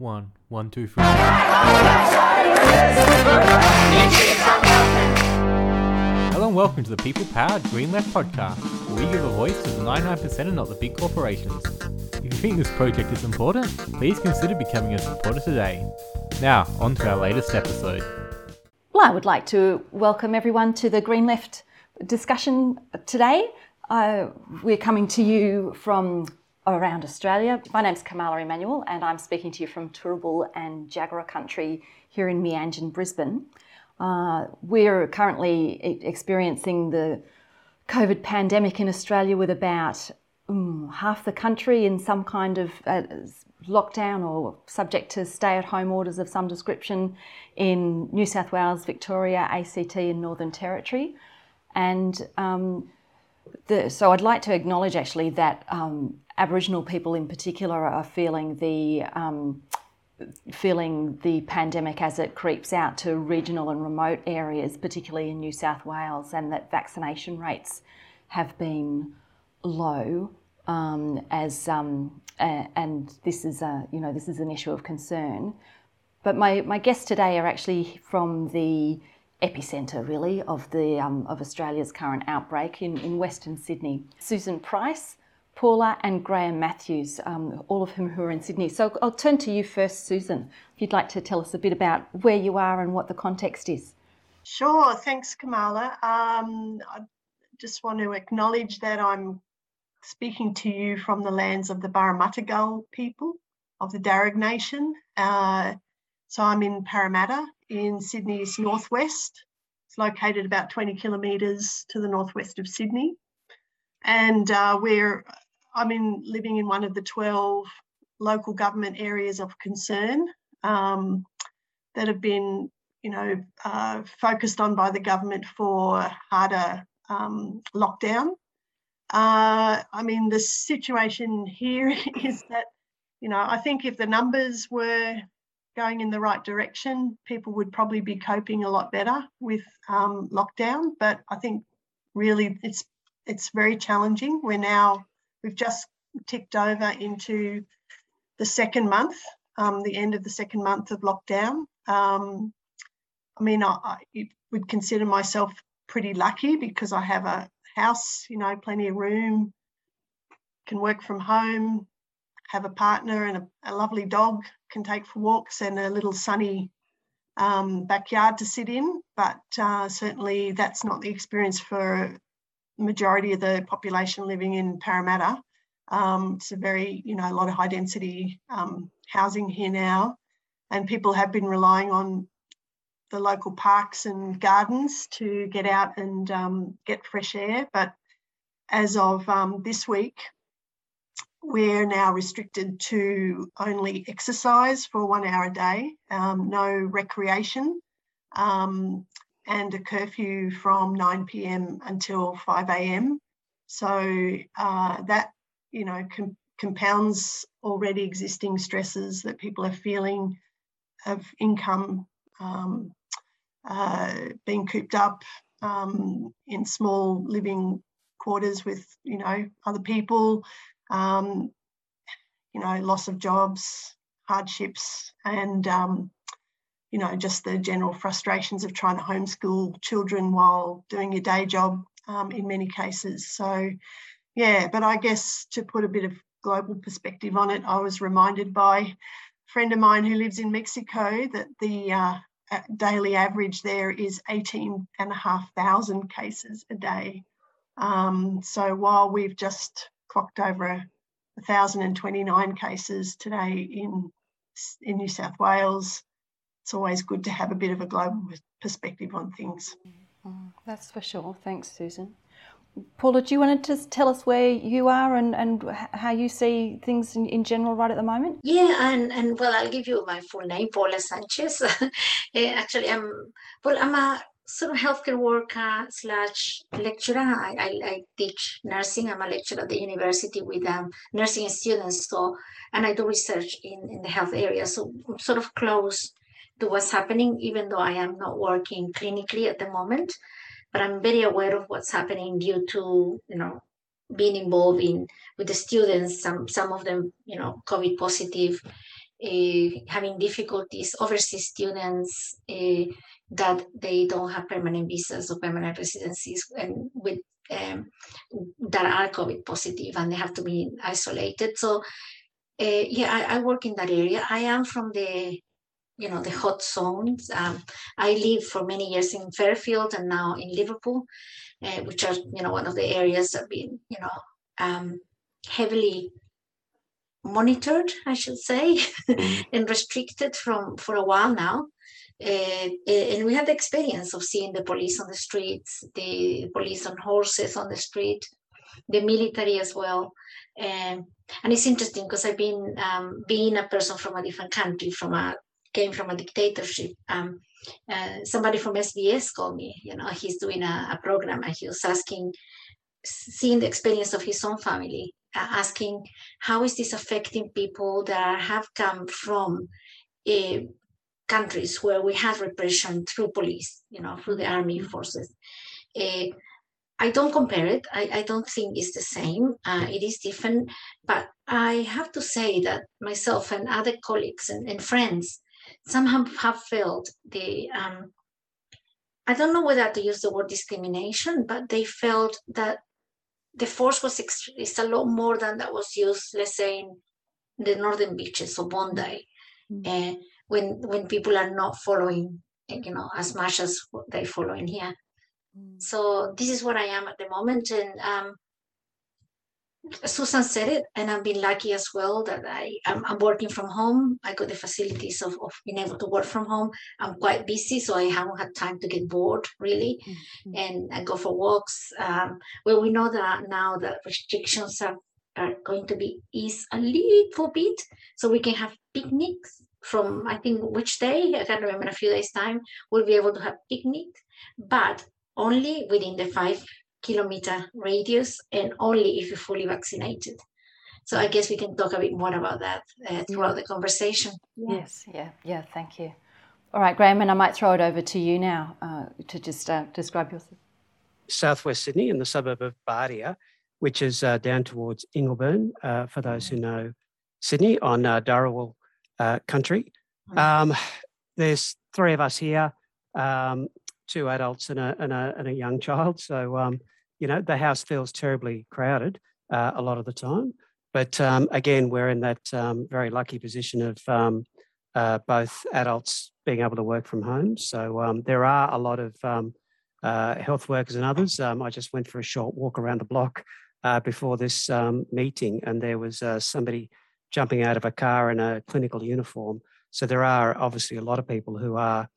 One, one, two, three. Hello and welcome to the People Powered Green Left podcast, where we give a voice to the 99% and not the big corporations. If you think this project is important, please consider becoming a supporter today. Now, on to our latest episode. Well, I would like to welcome everyone to the Green Left discussion today. Uh, we're coming to you from around Australia. My name's Kamala Emanuel, and I'm speaking to you from Turrbal and Jagera country here in Meanjin, Brisbane. Uh, we're currently experiencing the COVID pandemic in Australia with about um, half the country in some kind of uh, lockdown or subject to stay at home orders of some description in New South Wales, Victoria, ACT, and Northern Territory. And um, the, so I'd like to acknowledge actually that um, Aboriginal people in particular are feeling the um, feeling the pandemic as it creeps out to regional and remote areas, particularly in New South Wales, and that vaccination rates have been low. Um, as um, and this is a you know this is an issue of concern. But my, my guests today are actually from the epicentre, really, of, the, um, of Australia's current outbreak in, in Western Sydney. Susan Price, Paula, and Graham Matthews, um, all of whom who are in Sydney. So I'll turn to you first, Susan, if you'd like to tell us a bit about where you are and what the context is. Sure, thanks, Kamala. Um, I just want to acknowledge that I'm speaking to you from the lands of the Burramattagal people of the Darug Nation. Uh, so I'm in Parramatta in Sydney's northwest. It's located about 20 kilometres to the northwest of Sydney. And uh, we're, I'm in, living in one of the 12 local government areas of concern um, that have been, you know, uh, focused on by the government for harder um, lockdown. Uh, I mean, the situation here is that, you know, I think if the numbers were going in the right direction, people would probably be coping a lot better with um, lockdown. But I think really it's it's very challenging. We're now we've just ticked over into the second month, um, the end of the second month of lockdown. Um, I mean, I, I would consider myself pretty lucky because I have a house, you know, plenty of room, can work from home, have a partner and a, a lovely dog can take for walks and a little sunny um, backyard to sit in. But uh, certainly that's not the experience for majority of the population living in Parramatta. Um, it's a very, you know, a lot of high density um, housing here now. And people have been relying on the local parks and gardens to get out and um, get fresh air. But as of um, this week, we're now restricted to only exercise for one hour a day, um, no recreation, um, and a curfew from 9 p.m. until 5 a.m. So uh, that, you know, com- compounds already existing stresses that people are feeling of income um, uh, being cooped up um, in small living quarters with, you know, other people, um, you know, loss of jobs, hardships, and um, you know, just the general frustrations of trying to homeschool children while doing your day job um, in many cases. So, yeah, but I guess to put a bit of global perspective on it, I was reminded by a friend of mine who lives in Mexico that the uh, daily average there is 18,500 cases a day. Um, so while we've just clocked over 1,029 cases today in, in New South Wales. It's always good to have a bit of a global perspective on things. Mm, that's for sure. Thanks, Susan. Paula, do you want to just tell us where you are and, and how you see things in, in general right at the moment? Yeah, and, and well, I'll give you my full name, Paula Sanchez. Actually, I'm well, I'm a sort of healthcare worker slash lecturer. I, I, I, teach nursing. I'm a lecturer at the university with um, nursing students. So, and I do research in, in the health area. So I'm sort of close to what's happening, even though I am not working clinically at the moment. But I'm very aware of what's happening due to, you know, being involved in with the students, some some of them, you know, COVID positive uh, having difficulties, overseas students uh, that they don't have permanent visas or permanent residencies and with um, that are COVID positive and they have to be isolated. So uh, yeah, I, I, work in that area. I am from the, you know, the hot zones. Um, I lived for many years in Fairfield and now in Liverpool, uh, which are, you know, one of the areas that have been, you know, um, heavily monitored, I should say, mm-hmm. and restricted from for a while now. Uh, and we had the experience of seeing the police on the streets, the police on horses on the street, the military as well. and it's interesting because I've been um, being a person from a different country, from a came from a dictatorship. Um, uh, somebody from SBS called me. You know, he's doing a, a program, and he was asking, seeing the experience of his own family, uh, asking how is this affecting people that have come from uh, countries where we have repression through police, you know, through the army forces. Uh, I don't compare it. I, I don't think it's the same. Uh, it is different. But I have to say that myself and other colleagues and, and friends somehow have felt the, um, I don't know whether to use the word discrimination, but they felt that the force was ext- is a lot more than that was used, let's say, in the northern beaches of Bondi, mm-hmm. uh, when when people are not following, you know, as much as they follow in here. Mm. So this is what I am at the moment, and um, Susan said it, and I've been lucky as well that I I'm, I'm, working from home. I got the facilities of, of being able to work from home. I'm quite busy, so I haven't had time to get bored really, mm-hmm. and I go for walks. Um, well, we know that now that restrictions are are going to be eased a little bit, so we can have picnics from I think which day I can't remember in a few days time. We'll be able to have picnic, but only within the five kilometer radius and only if you're fully vaccinated. So I guess we can talk a bit more about that uh, throughout the conversation. Yeah. Yes, yeah, yeah, thank you. All right, Graham, and I might throw it over to you now uh, to just uh, describe yourself. Southwest Sydney in the suburb of Bardia, which is uh, down towards Ingleburn, uh, for those who know Sydney on uh, Dharawal country. Mm. Um, there's three of us here. Um, two adults and a, and a, and a young child. So, um, you know, the house feels terribly crowded uh, a lot of the time. But um, again, we're in that um, very lucky position of um, uh, both adults being able to work from home. So um, there are a lot of um, uh, health workers and others. I just went for a short walk around the block uh, before this meeting, and there was uh, somebody jumping out of a car in a clinical uniform. So there are obviously a lot of people who are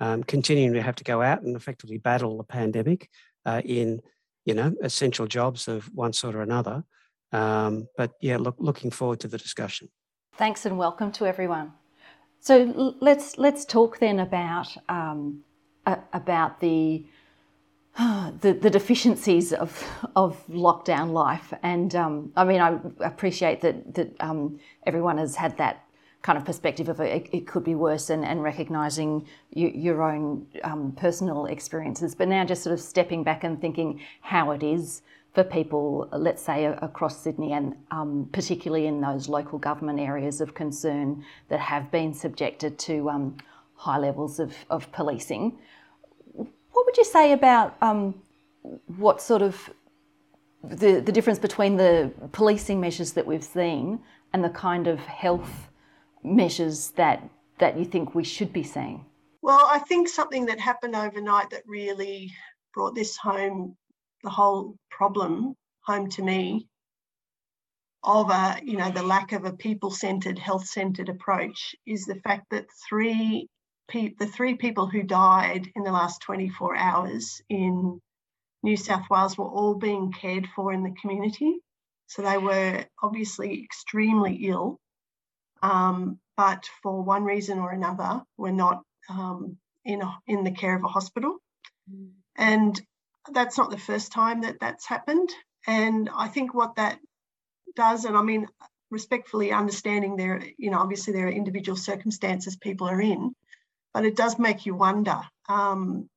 um, continuing to have to go out and effectively battle the pandemic uh, in, you know, essential jobs of one sort or another. Um, but yeah, look, looking forward to the discussion. Thanks and welcome to everyone. So let's let's talk then about um, about the, the, the deficiencies of of lockdown life, and um, I mean I appreciate that that um, everyone has had that kind of perspective of it, it could be worse and, and recognizing you, your own um, personal experiences. But now just sort of stepping back and thinking how it is for people, let's say across Sydney and um, particularly in those local government areas of concern that have been subjected to um, high levels of, of policing. What would you say about um, what sort of the, the difference between the policing measures that we've seen and the kind of health measures that that you think we should be seeing? Well, I think something that happened overnight that really brought this home, the whole problem home to me of a, you know, the lack of a people-centered, health-centered approach is the fact that three the three people who died in the last 24 hours in New South Wales were all being cared for in the community. So they were obviously extremely ill um, but for one reason or another, were not um, in, a, in the care of a hospital. Mm. And that's not the first time that that's happened. And I think what that does, and I mean, respectfully understanding there, you know, obviously there are individual circumstances people are in, but it does make you wonder um,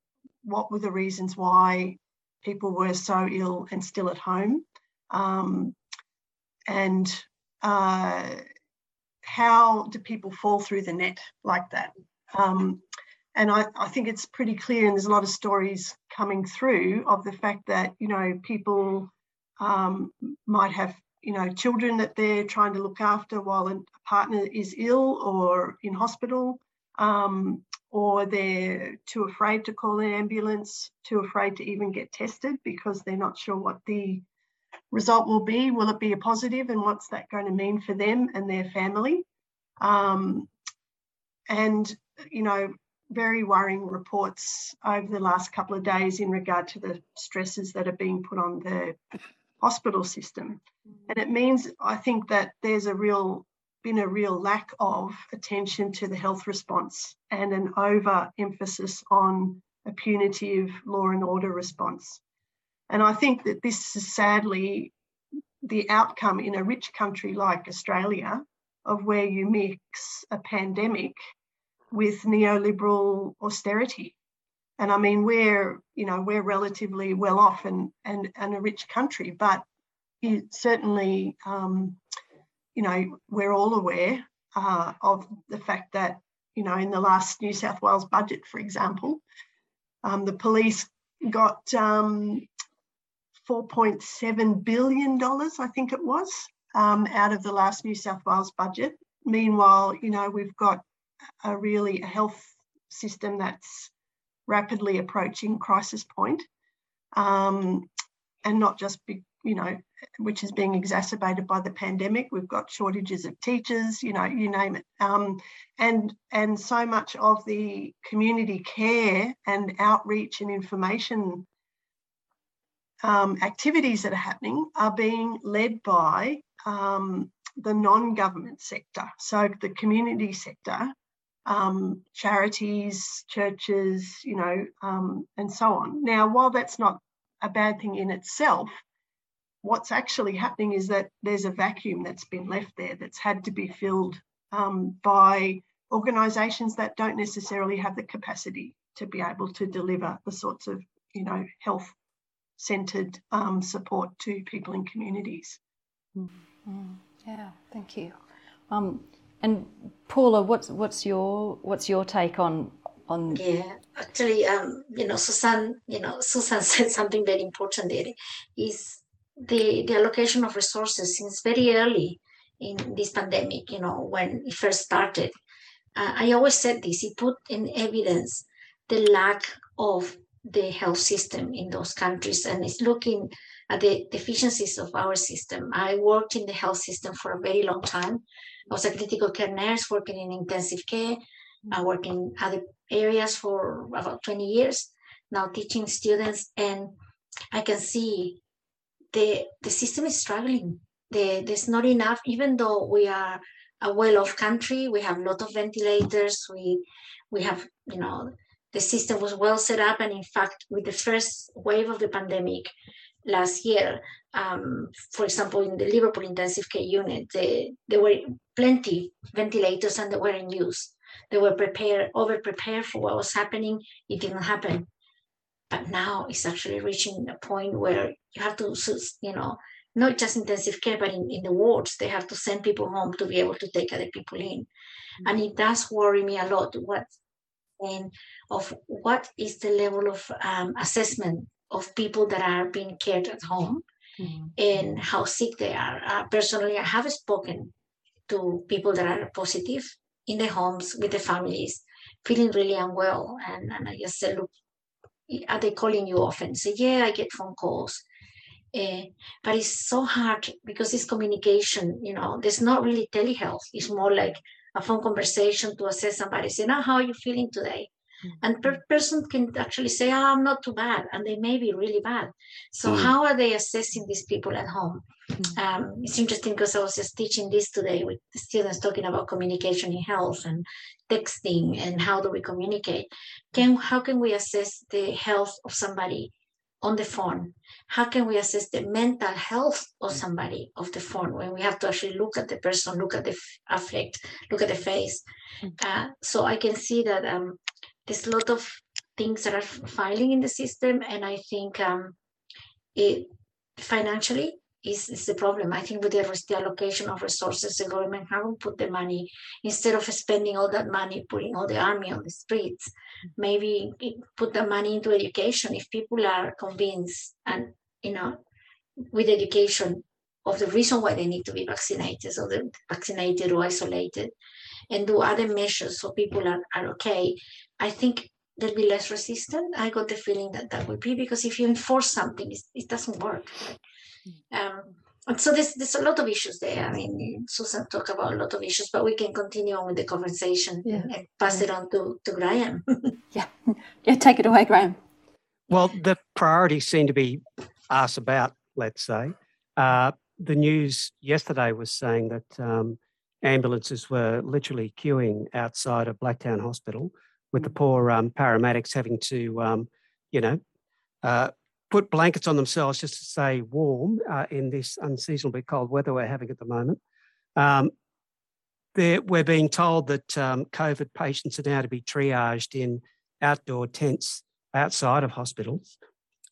what were the reasons why people were so ill and still at home. Um, and uh, how do people fall through the net like that? Um, and I, I, think it's pretty clear, and there's a lot of stories coming through of the fact that you know people um, might have you know children that they're trying to look after while a partner is ill or in hospital, um, or they're too afraid to call an ambulance, too afraid to even get tested because they're not sure what the result will be. Will it be a positive, and what's that going to mean for them and their family? Um, and you know very worrying reports over the last couple of days in regard to the stresses that are being put on the hospital system. And it means, I think, that there's a real been a real lack of attention to the health response and an over emphasis on a punitive law and order response. And I think that this is sadly the outcome in a rich country like Australia of where you mix a pandemic with neoliberal austerity. And I mean, we're, you know, we're relatively well off and, and, and a rich country, but it certainly, um, you know, we're all aware uh, of the fact that, you know, in the last New South Wales budget, for example, um, the police got um, $4.7 billion, I think it was, um, out of the last New South Wales budget. Meanwhile, you know, we've got a really health system that's rapidly approaching crisis point, um, and not just be, you know, which is being exacerbated by the pandemic. We've got shortages of teachers, you know, you name it, um, and and so much of the community care and outreach and information um, activities that are happening are being led by um, the non-government sector, so the community sector, um, charities, churches, you know, um, and so on. Now, while that's not a bad thing in itself, what's actually happening is that there's a vacuum that's been left there that's had to be filled um, by organisations that don't necessarily have the capacity to be able to deliver the sorts of, you know, health centred um, support to people in communities. Mm-hmm. Yeah, thank you. Um, and Paula, what's what's your what's your take on on? Yeah, actually, um, you know, Susan, you know, Susan said something very important there. Is the the allocation of resources since very early in this pandemic. You know, when it first started, uh, I always said this. It put in evidence the lack of the health system in those countries, and it's looking at the deficiencies of our system. I worked in the health system for a very long time. I was a critical care nurse working in intensive care. I worked in other areas for about 20 years, now teaching students, and I can see the, the system is struggling. The, there's not enough, even though we are a well-off country, we have a lot of ventilators, we, we have, you know, the system was well set up. And in fact, with the first wave of the pandemic, last year, um, for example, in the Liverpool intensive care unit, they, there were plenty ventilators and they were in use. They were prepared, over prepared for what was happening. It didn't happen. But now it's actually reaching a point where you have to, you know, not just intensive care, but in, in the wards, they have to send people home to be able to take other people in. Mm-hmm. And it does worry me a lot what and of what is the level of um, assessment of people that are being cared at home mm-hmm. and how sick they are. Uh, personally, I have spoken to people that are positive in the homes with the families, feeling really unwell. And, and I just said, look, are they calling you often? Say, yeah, I get phone calls. Uh, but it's so hard because it's communication, you know, there's not really telehealth. It's more like a phone conversation to assess somebody, say, now, how are you feeling today? And per person can actually say oh i'm not too bad and they may be really bad so mm. how are they assessing these people at home mm. um, it's interesting because i was just teaching this today with the students talking about communication in health and texting and how do we communicate can how can we assess the health of somebody on the phone how can we assess the mental health of somebody of the phone when we have to actually look at the person look at the affect look at the face mm. uh, so i can see that um, there's a lot of things that are filing in the system, and I think um, it financially is, is the problem. I think with the allocation of resources, the government haven't put the money instead of spending all that money, putting all the army on the streets. Maybe put the money into education. If people are convinced and you know, with education of the reason why they need to be vaccinated, so they're vaccinated or isolated, and do other measures so people are, are okay. I think they'll be less resistant. I got the feeling that that would be because if you enforce something, it doesn't work. Um, and so there's, there's a lot of issues there. I mean, Susan talked about a lot of issues, but we can continue on with the conversation yeah. and pass yeah. it on to, to Graham. yeah. Yeah, take it away, Graham. Well, the priorities seem to be asked about, let's say. Uh, the news yesterday was saying that um, ambulances were literally queuing outside of Blacktown Hospital with the mm. poor um, paramedics having to, um, you know, uh, put blankets on themselves just to stay warm uh, in this unseasonably cold weather we're having at the moment. Um, we're being told that um, COVID patients are now to be triaged in outdoor tents outside of hospitals.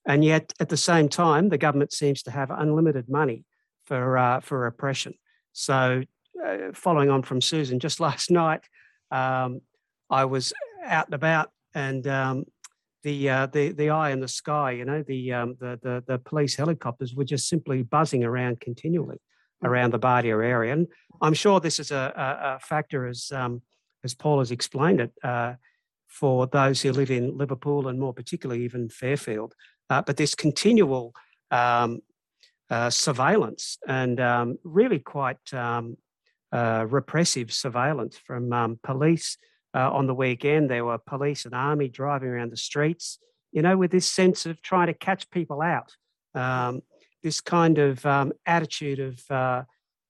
And yet, at the same time, the government seems to have unlimited money for, uh, for repression. So, uh, following on from Susan, just last night, um, I was out and about and um, the uh, the the eye in the sky. You know, the um, the, the the police helicopters were just simply buzzing around continually mm. around the Bardia area, and I'm sure this is a, a, a factor as um, as Paul has explained it uh, for those who live in Liverpool and more particularly even Fairfield. Uh, but this continual um, uh, surveillance and um, really quite um, uh, repressive surveillance from um, police uh, on the weekend. There were police and army driving around the streets, you know, with this sense of trying to catch people out. Um, this kind of um, attitude of uh,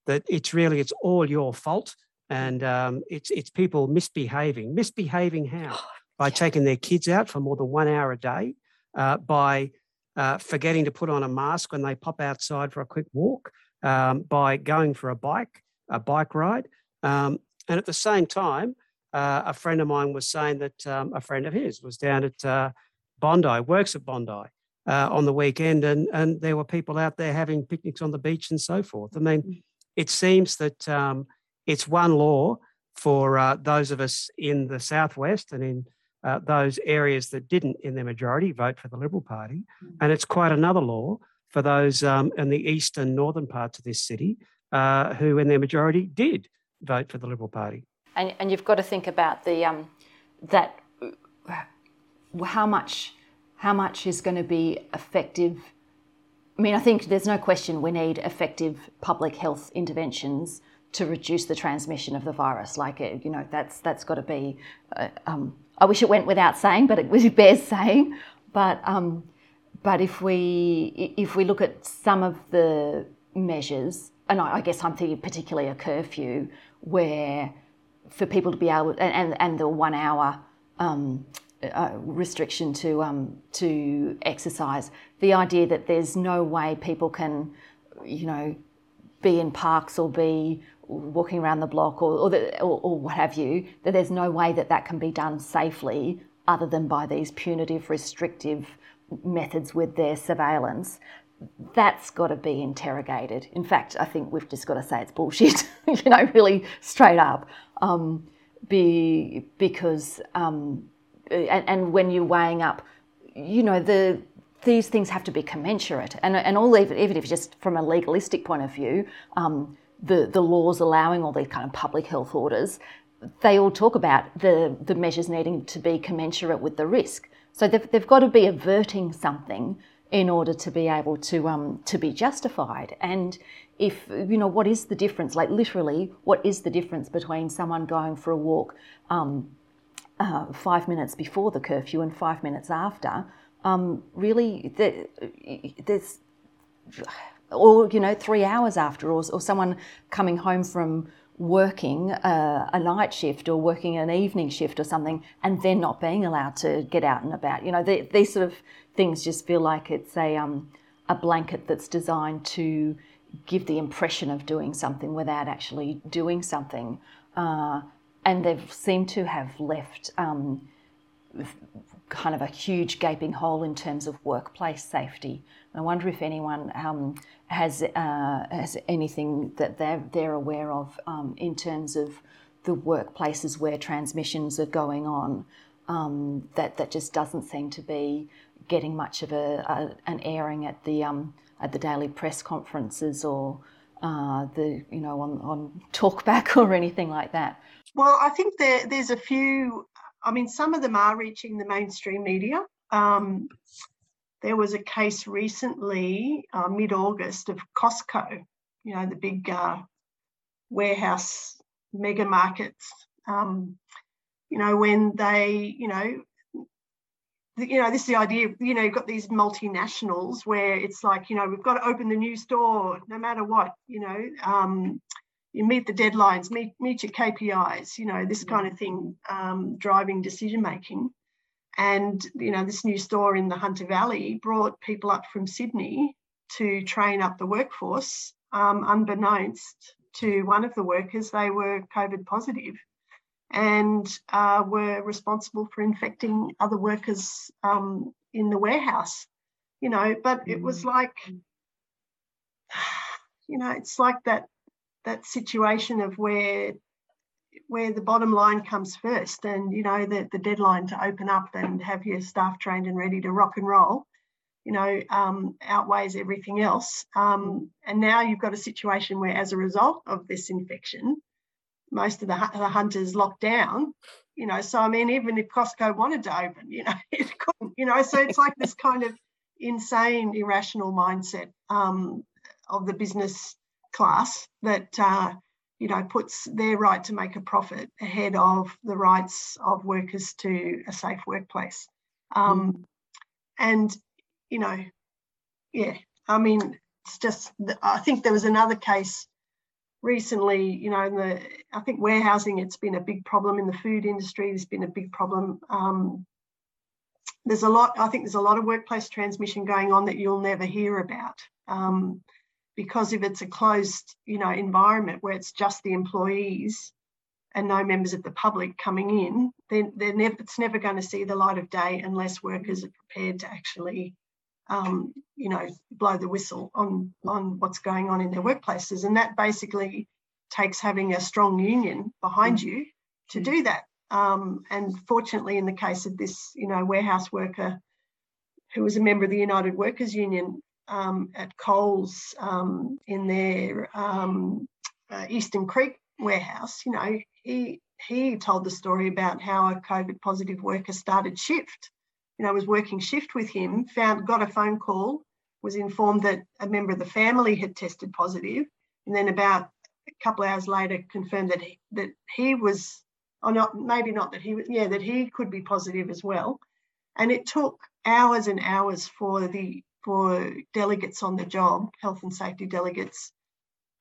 that it's really it's all your fault, and um, it's it's people misbehaving. Misbehaving how? By taking their kids out for more than one hour a day, uh, by uh, forgetting to put on a mask when they pop outside for a quick walk, um, by going for a bike a bike ride, um, and at the same time uh, a friend of mine was saying that um, a friend of his was down at uh, Bondi, works at Bondi uh, on the weekend, and and there were people out there having picnics on the beach and so forth. I mean, it seems that um, it's one law for uh, those of us in the southwest and in uh, those areas that didn't, in their majority, vote for the Liberal Party, mm. and it's quite another law for those um, in the eastern northern parts of this city uh, who, in their majority, did vote for the Liberal Party and, and you've got to think about the um, that how much how much is going to be effective. I mean, I think there's no question we need effective public health interventions to reduce the transmission of the virus. Like, you know, that's that's got to be. Uh, um, I wish it went without saying, but it bears saying. But um, but if we if we look at some of the measures, and I, I guess I'm thinking particularly a curfew, where for people to be able and and, and the one hour um, uh, restriction to um, to exercise. The idea that there's no way people can, you know, be in parks or be walking around the block or or, the, or, or what have you. That there's no way that that can be done safely other than by these punitive, restrictive methods with their surveillance that's got to be interrogated. In fact, I think we've just got to say it's bullshit, you know, really straight up um, be, because um, and, and, when you're weighing up, you know the these things have to be commensurate, and and all even, even if just from a legalistic point of view, um, the the laws allowing all these kind of public health orders, they all talk about the the measures needing to be commensurate with the risk. So they've, they've got to be averting something in order to be able to um, to be justified. And if you know what is the difference, like literally, what is the difference between someone going for a walk um, uh, five minutes before the curfew and five minutes after? Um, really, the, there's or you know three hours after, or, or someone coming home from working a, a, night shift or working an evening shift or something and then not being allowed to get out and about. You know, the, these sort of things just feel like it's a, um, a blanket that's designed to give the impression of doing something without actually doing something. Uh, and they've seemed to have left um, kind of a huge gaping hole in terms of workplace safety. I wonder if anyone um, has uh, has anything that they're they're aware of um, in terms of the workplaces where transmissions are going on. Um, that that just doesn't seem to be getting much of a, a an airing at the um, at the daily press conferences or uh, the you know on on talkback or anything like that. Well, I think there there's a few. I mean, some of them are reaching the mainstream media. Um, there was a case recently, uh, mid August, of Costco, you know, the big uh, warehouse mega markets. Um, you know, when they, you know, you know, this is the idea, you know, you've got these multinationals where it's like, you know, we've got to open the new store no matter what, you know, um, you meet the deadlines, meet, meet your KPIs, you know, this kind of thing, um, driving decision making. And, you know, this new store in the Hunter Valley brought people up from Sydney to train up the workforce. Um, unbeknownst to one of the workers, they were COVID positive and uh, were responsible for infecting other workers um, in the warehouse. You know, but it was mm. like, you know, it's like that that situation of where where the bottom line comes first and you know the, the deadline to open up and have your staff trained and ready to rock and roll you know um, outweighs everything else um, and now you've got a situation where as a result of this infection most of the, the Hunter's locked down you know so i mean even if costco wanted to open you know it couldn't you know so it's like this kind of insane irrational mindset um, of the business class that uh, you know puts their right to make a profit ahead of the rights of workers to a safe workplace um, mm. and you know yeah i mean it's just i think there was another case recently you know in the i think warehousing it's been a big problem in the food industry there's been a big problem um, there's a lot i think there's a lot of workplace transmission going on that you'll never hear about um, because if it's a closed, you know, environment where it's just the employees and no members of the public coming in, then they're never, it's never going to see the light of day unless workers are prepared to actually, um, you know, blow the whistle on on what's going on in their workplaces, and that basically takes having a strong union behind mm. you to mm. do that. Um, and fortunately, in the case of this, you know, warehouse worker who was a member of the United Workers Union, um, at Coles um, in their um, uh, Eastern Creek warehouse, you know, he he told the story about how a COVID positive worker started shift. You know, was working shift with him, found got a phone call, was informed that a member of the family had tested positive, and then about a couple hours later confirmed that he, that he was, or not maybe not that he was, yeah, that he could be positive as well. And it took hours and hours for the for delegates on the job, health and safety delegates,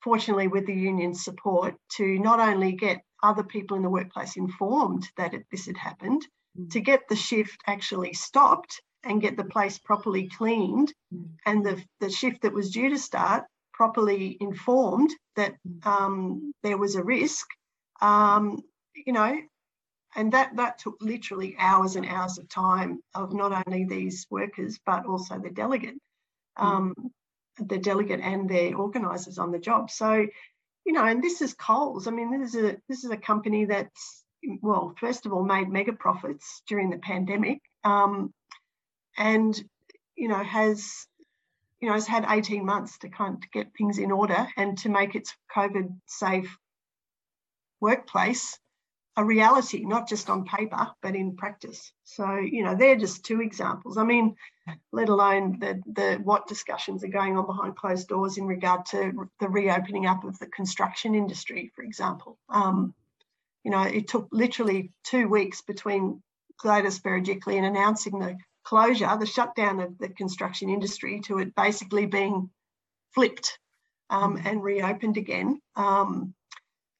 fortunately with the union's support, to not only get other people in the workplace informed that it, this had happened. To get the shift actually stopped and get the place properly cleaned, mm. and the, the shift that was due to start properly informed that mm. um, there was a risk. Um, you know, and that that took literally hours and hours of time of not only these workers but also the delegate mm. um, the delegate and their organizers on the job so you know and this is coles i mean this is a this is a company that's well first of all made mega profits during the pandemic um, and you know has you know has had 18 months to kind of get things in order and to make its covid safe workplace a reality, not just on paper, but in practice. So, you know, they're just two examples. I mean, let alone the, the what discussions are going on behind closed doors in regard to the reopening up of the construction industry, for example. Um, you know, it took literally two weeks between Gladys Berejiklian announcing the closure, the shutdown of the construction industry, to it basically being flipped um, and reopened again. Um,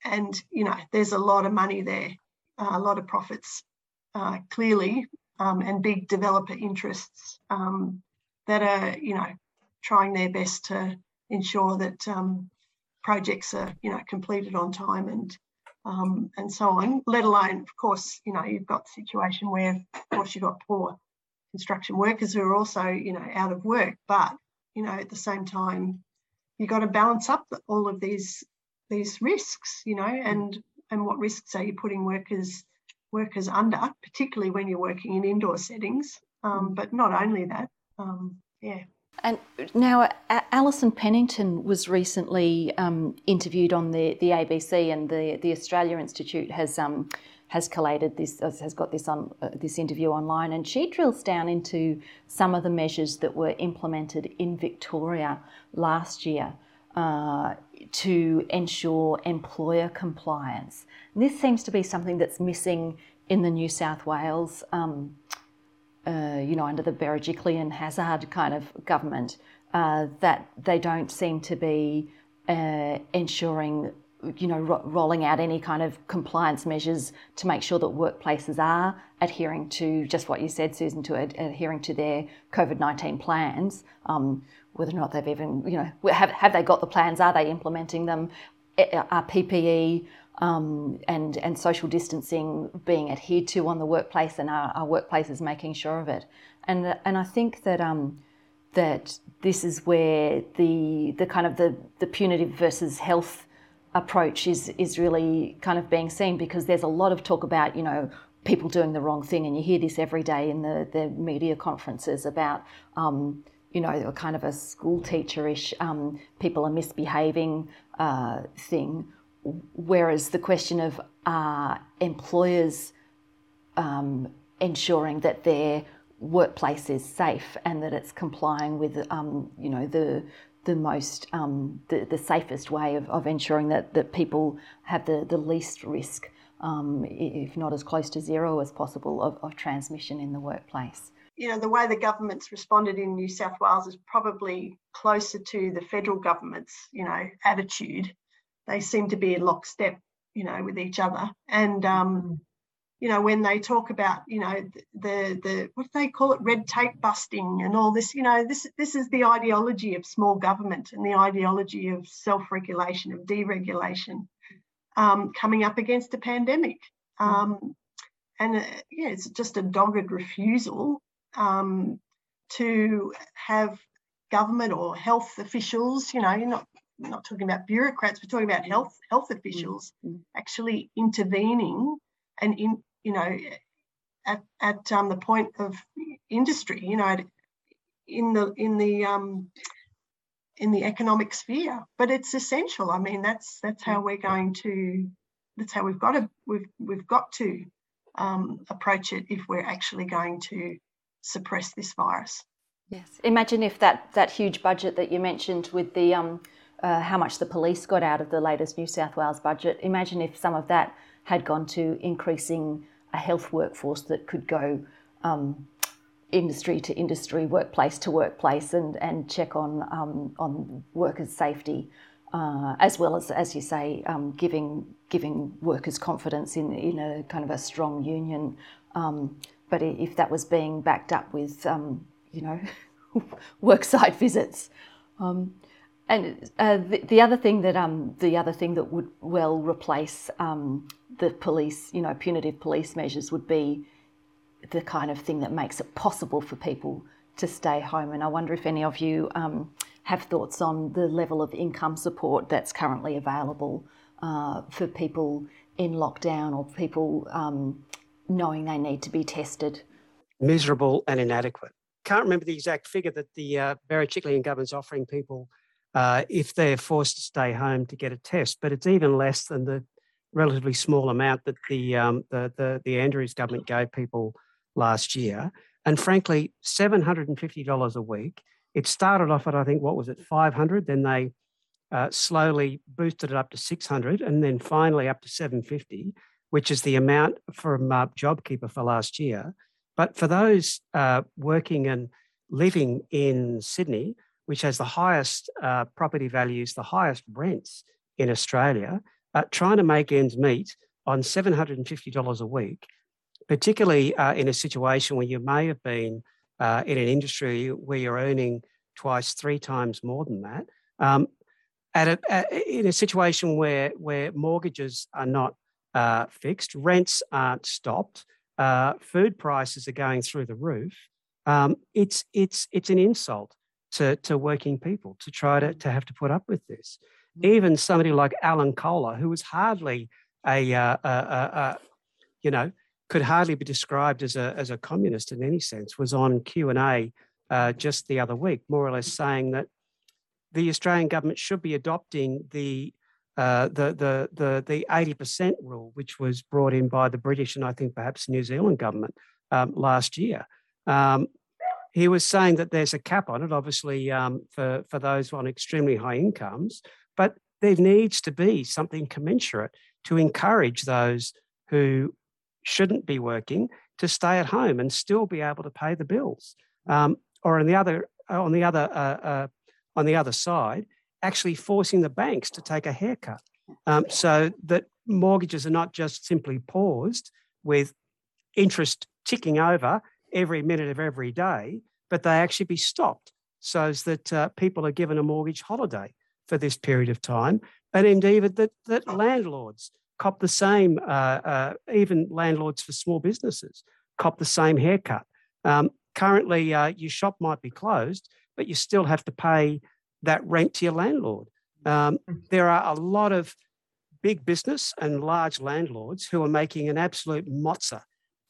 and you know there's a lot of money there uh, a lot of profits uh, clearly um, and big developer interests um, that are you know trying their best to ensure that um, projects are you know completed on time and um, and so on, let alone, of course, you know, you've got the situation where, of course, you've got poor construction workers who are also, you know, out of work. But, you know, at the same time, you've got to balance up all of these these risks, you know, and and what risks are you putting workers workers under, particularly when you're working in indoor settings. Um, but not only that, um, yeah. And now, Alison Pennington was recently um, interviewed on the, the ABC, and the, the Australia Institute has um, has collated this has got this on uh, this interview online, and she drills down into some of the measures that were implemented in Victoria last year uh, to ensure employer compliance. And this seems to be something that's missing in the New South Wales. Um, uh, you know, under the Berejiklian and Hazzard kind of government, uh, that they don't seem to be uh, ensuring, you know, ro- rolling out any kind of compliance measures to make sure that workplaces are adhering to just what you said, Susan, to ad- adhering to their COVID 19 plans. Um, whether or not they've even, you know, have, have they got the plans? Are they implementing them? Are PPE um, and and social distancing being adhered to on the workplace, and our, our workplaces making sure of it. And and I think that um, that this is where the the kind of the, the punitive versus health approach is is really kind of being seen because there's a lot of talk about you know people doing the wrong thing, and you hear this every day in the the media conferences about. Um, you know, kind of a school teacherish, um, people are misbehaving uh, thing Whereas the question of uh, employers um, ensuring that their workplace is safe and that it's complying with, um, you know, the the most um, the, the safest way of, of ensuring that, that people have the, the least risk, um, if not as close to zero as possible, of, of transmission in the workplace. You know, the way the government's responded in New South Wales is probably closer to the federal government's, you know, attitude they seem to be in lockstep, you know, with each other. And um, mm-hmm. you know, when they talk about, you know, the the what do they call it, red tape busting and all this, you know, this this is the ideology of small government and the ideology of self-regulation, of deregulation, um, coming up against a pandemic. Mm-hmm. Um, and uh, yeah, it's just a dogged refusal um, to have government or health officials, you know, you're not not talking about bureaucrats, we're talking about health health mm, officials mm-hmm. actually intervening and in you know at at um, the point of industry, you know, in the in the um, in the economic sphere. But it's essential. I mean, that's that's how we're going to. That's how we've got to we've we've got to um, approach it if we're actually going to suppress this virus. Yes. Imagine if that that huge budget that you mentioned with the um, uh, how much the police got out of the latest New South Wales budget. Imagine if some of that had gone to increasing a health workforce that could go um, industry to industry, workplace to workplace, and, and check on um, on workers' safety, uh, as well as, as you say, um, giving giving workers confidence in in a kind of a strong union. Um, but if that was being backed up with, um, you know, worksite visits. And uh, the, the, other thing that um, the other thing that would well replace um, the police, you know, punitive police measures would be the kind of thing that makes it possible for people to stay home. And I wonder if any of you um, have thoughts on the level of income support that's currently available uh, for people in lockdown or people um, knowing they need to be tested. Miserable and inadequate. Can't remember the exact figure that the uh, Berejiklian government's offering people uh, if they're forced to stay home to get a test. But it's even less than the relatively small amount that the um, the, the, the Andrews government gave people last year. And frankly, seven hundred and fifty dollars a week. It started off at I think what was it, five hundred. Then they uh, slowly boosted it up to six hundred, and then finally up to seven fifty, which is the amount from uh, JobKeeper for last year. But for those uh, working and living in Sydney, which has the highest uh, property values, the highest rents in Australia, uh, trying to make ends meet on $750 a week, particularly uh, in a situation where you may have been uh, in an industry where you're earning twice, three times more than that. Um, at a, at, in a situation where where mortgages are not uh, fixed, rents aren't stopped, uh, food prices are going through the roof. Um, it's it's it's an insult to to working people to try to to have to put up with this. Mm. Even somebody like Alan Kohler, who was hardly a, uh, a, a, a you know could hardly be described as a as a communist in any sense, was on Q and A uh, just the other week, more or less saying that the Australian government should be adopting the uh, the the the the eighty percent rule, which was brought in by the British and I think perhaps New Zealand government um, last year. Um, he was saying that there's a cap on it, obviously um, for for those on extremely high incomes, but there needs to be something commensurate to encourage those who shouldn't be working to stay at home and still be able to pay the bills. Um, or on the other on the other uh, uh, on the other side, actually forcing the banks to take a haircut um, so that mortgages are not just simply paused with interest ticking over every minute of every day, but they actually be stopped so that uh, people are given a mortgage holiday for this period of time. And indeed, that, that landlords cop the same, uh, uh, even landlords for small businesses cop the same haircut. Um, currently, uh, your shop might be closed, but you still have to pay that rent to your landlord. Um, there are a lot of big business and large landlords who are making an absolute mozza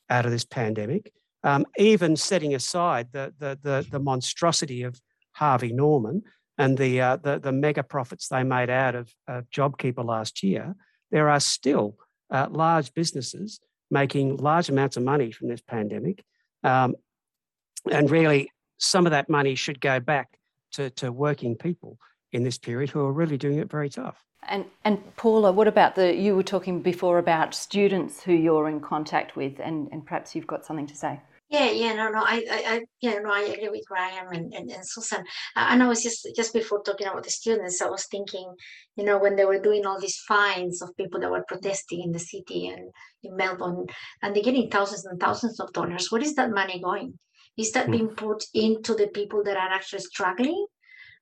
out of this pandemic, um, even setting aside the, the, the, the, monstrosity of Harvey Norman and the, uh, the, the mega profits they made out of, of JobKeeper last year, there are still uh, large businesses making large amounts of money from this pandemic. Um, and really, some of that money should go back to, to working people in this period who are really doing it very tough. And and Paula, what about the you were talking before about students who you're in contact with and, and perhaps you've got something to say. Yeah, yeah, no, no, I, I, I yeah, no, I agree with Graham and, and, and Susan. And I was just just before talking about the students, I was thinking, you know, when they were doing all these fines of people that were protesting in the city and in Melbourne, and they're getting thousands and thousands of dollars. Where is that money going? Is that mm. being put into the people that are actually struggling?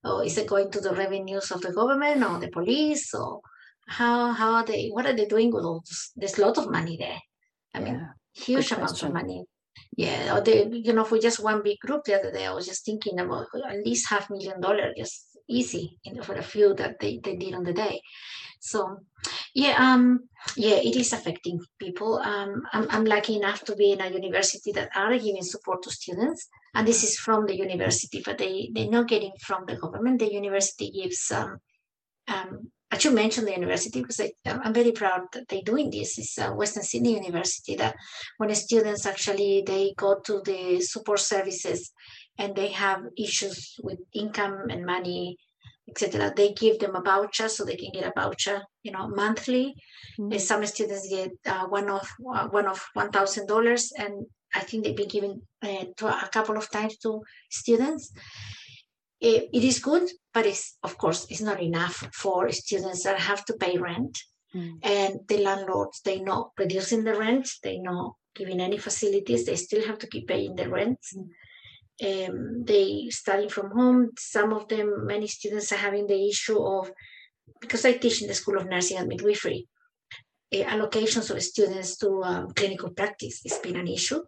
Or is it going to the revenues of the government or the police? Or how how are they what are they doing with all this? There's a lot of money there. I mean huge amounts of money. Yeah, or they, you know, for just one big group the other day, I was just thinking about at least half million dollar, just easy you know, for a few that they, they did on the day. So yeah, um, yeah, it is affecting people. Um, I'm, I'm lucky enough to be in a university that are giving support to students, and this is from the university, but they they're not getting from the government. The university gives. Um, um, I should mention the university because I, am very proud that they're doing this. It's uh, Western Sydney University that when students actually they go to the support services and they have issues with income and money etc. They give them a voucher so they can get a voucher, you know, monthly. Mm-hmm. Some students get uh, one of uh, one of one thousand dollars, and I think they've been given uh, to a couple of times to students. It, it is good, but it's of course it's not enough for students that have to pay rent, mm-hmm. and the landlords they not reducing the rent, they not giving any facilities, they still have to keep paying the rent. Mm-hmm um, they study from home. Some of them, many students are having the issue of, because I teach in the School of Nursing and Midwifery, uh, allocations of students to um, clinical practice has been an issue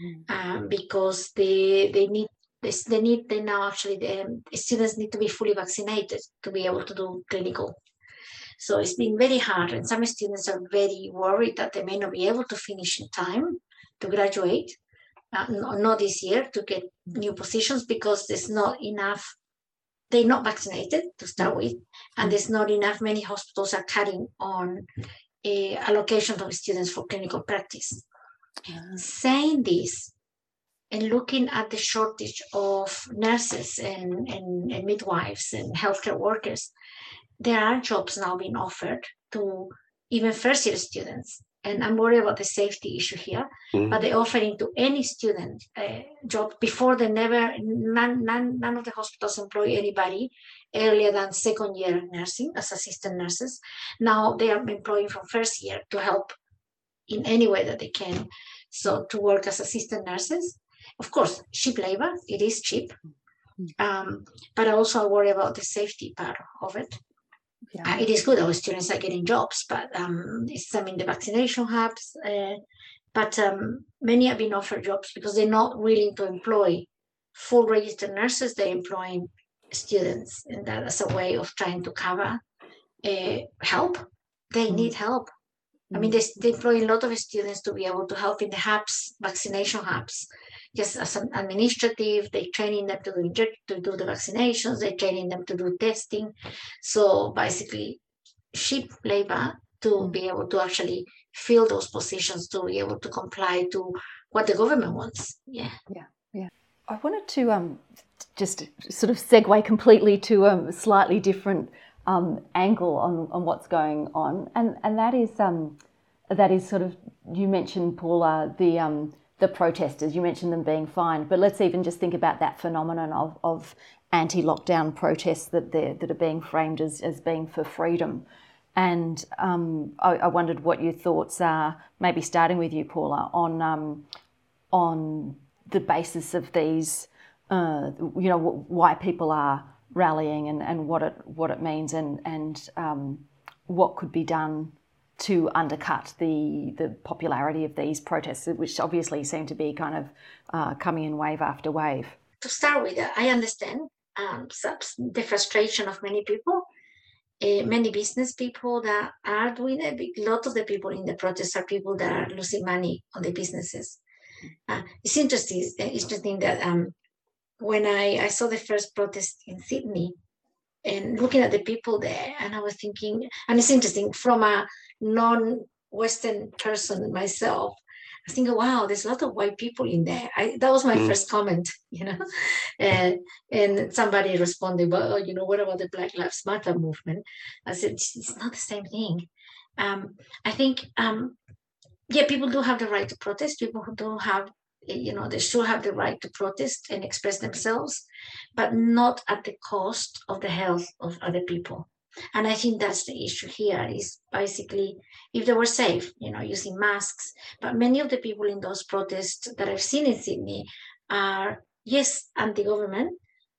mm. um, because they they need they need they now actually the, the students need to be fully vaccinated to be able to do clinical. So it's been very hard, and some students are very worried that they may not be able to finish in time to graduate uh, not this year to get new positions because there's not enough they're not vaccinated to start with and there's not enough many hospitals are cutting on a allocation of students for clinical practice saying this and looking at the shortage of nurses and, and, and midwives and healthcare workers there are jobs now being offered to even first year students and I'm worried about the safety issue here, mm-hmm. but they're offering to any student a job before they never, none, none, none of the hospitals employ anybody earlier than second year nursing as assistant nurses. Now they are employing from first year to help in any way that they can. So to work as assistant nurses, of course, cheap labor, it is cheap. Mm-hmm. Um, but I also worry about the safety part of it. yeah. uh, it is good our students are getting jobs, but um, some in the vaccination hubs. Uh, but um, many have been offered jobs because they're not willing to employ full registered nurses. They're employing students, and that is a way of trying to cover uh, help. They mm-hmm. need help. I mean, they, they employ a lot of students to be able to help in the hubs, vaccination hubs, just as an administrative. They training them to do, to do the vaccinations. They training them to do testing. So basically, ship labor to be able to actually fill those positions to be able to comply to what the government wants. Yeah. Yeah. Yeah. I wanted to um, just sort of segue completely to a slightly different um, angle on, on what's going on, and and that is um, that is sort of you mentioned Paula the um, the protesters. You mentioned them being fined, but let's even just think about that phenomenon of, of anti-lockdown protests that that are being framed as, as being for freedom. And um, I, I, wondered what your thoughts are, maybe starting with you, Paula, on um, on the basis of these, uh, you know, why people are rallying and, and what it what it means and and um, what could be done to undercut the the popularity of these protests, which obviously seem to be kind of uh, coming in wave after wave. To start with, I understand um, the frustration of many people, uh, many business people that are doing it. A lot of the people in the protests are people that are losing money on the businesses. Uh, it's interesting. It's interesting that um, when I, I saw the first protest in Sydney and looking at the people there, and I was thinking, and it's interesting from a non-Western person myself, I think wow, there's a lot of white people in there. I, that was my mm. first comment, you know. And and somebody responded, well, you know, what about the Black Lives Matter movement? I said, it's not the same thing. Um, I think, um, yeah, people do have the right to protest. People who don't have you know they still have the right to protest and express themselves but not at the cost of the health of other people. And i think that's the issue here is basically if they were safe you know using masks. But many of the people in those protests that i've seen in sydney are yes anti-government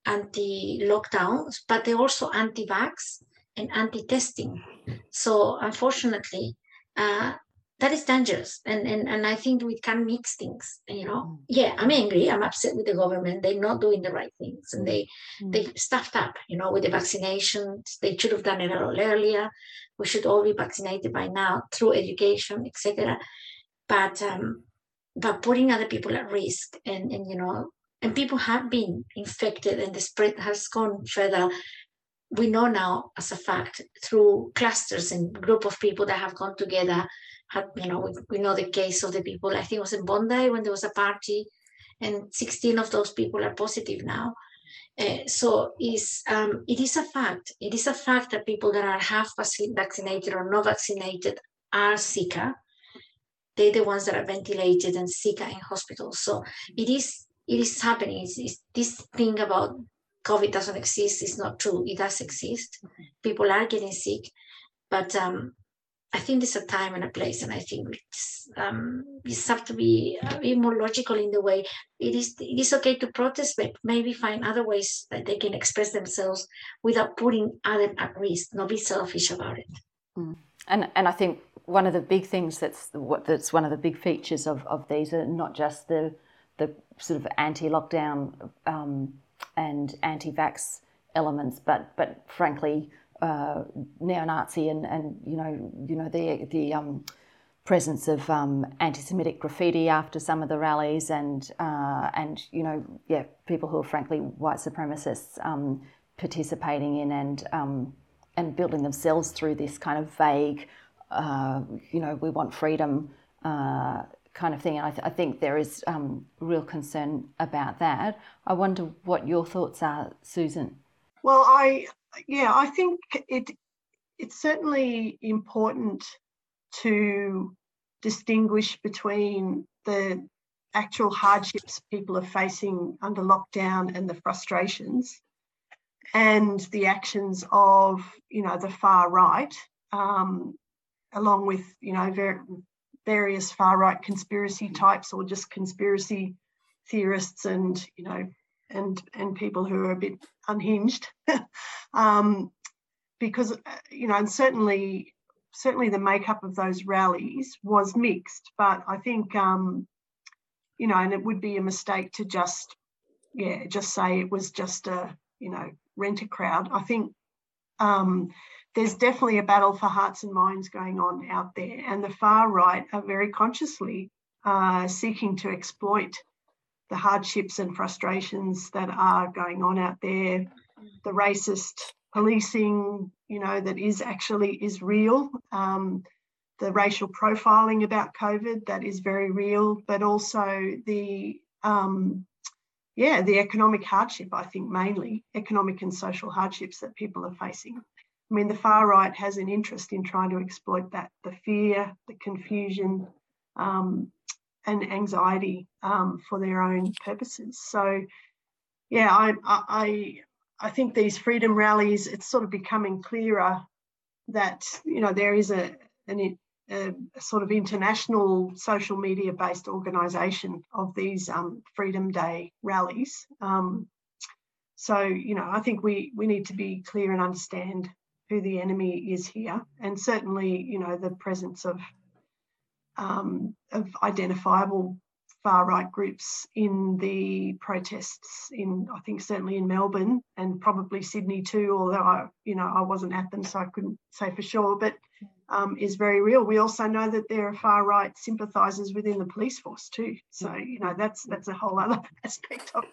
anti-lockdowns but they're also anti-vax and anti-testing. So unfortunately uh, that is dangerous. And, and and i think we can mix things you know? Mm. yeah i'm angry i'm upset with the government they're not doing the right things and they mm. they stuffed up you know with the vaccinations. They should have done it a lot earlier. We should all be vaccinated by now through education etc but um but putting other people at risk and and you know and people have been infected and the spread has gone further. We know now as a fact through clusters and group of people that have gone together you know, we, know the case of the people, I think it was in Bondi when there was a party, and 16 of those people are positive now. Uh, so is um, it is a fact. It is a fact that people that are half vaccinated or not vaccinated are sicker. They're the ones that are ventilated and sicker in hospitals. So it is it is happening. It's, it's, this thing about COVID doesn't exist is not true. It does exist. People are getting sick, but um, I think there's a time and a place, and I think it's um, just have to be a bit more logical in the way it is. It is okay to protest, but maybe find other ways that they can express themselves without putting others at risk. Not be selfish about it. Mm. And and I think one of the big things that's what that's one of the big features of, of these are not just the the sort of anti-lockdown um, and anti-vax elements, but but frankly uh, neo-Nazi and, and you know you know the the um, presence of um, anti-Semitic graffiti after some of the rallies and uh, and you know yeah people who are frankly white supremacists um, participating in and um, and building themselves through this kind of vague uh, you know we want freedom uh, kind of thing and I, th- I think there is um, real concern about that. I wonder what your thoughts are, Susan. Well, I yeah, I think it it's certainly important to distinguish between the actual hardships people are facing under lockdown and the frustrations and the actions of you know the far right um, along with you know ver- various far right conspiracy types or just conspiracy theorists and you know and and people who are a bit unhinged. um, because uh, you know, and certainly certainly the makeup of those rallies was mixed, but I think um, you know, and it would be a mistake to just yeah just say it was just a you know rent a crowd. I think um, there's definitely a battle for hearts and minds going on out there, and the far right are very consciously uh, seeking to exploit the hardships and frustrations that are going on out there, the racist policing, you know, that is actually is real. Um, the racial profiling about COVID that is very real, but also the um, yeah, the economic hardship, I think mainly economic and social hardships that people are facing. I mean, the far right has an interest in trying to exploit that, the fear, the confusion, um, and anxiety um, for their own purposes. So, yeah, I, I, I think these freedom rallies, it's sort of becoming clearer that you know there is a an, a, sort of international social media based organisation of these um, Freedom Day rallies. Um, so you know, I think we we need to be clear and understand who the enemy is here, and certainly you know the presence of um, of identifiable far right groups in the protests in I think certainly in Melbourne and probably Sydney too, although I you know I wasn't at them so I couldn't say for sure, but um, is very real. We also know that there are far right sympathisers within the police force too. So you know that's that's a whole other aspect of it.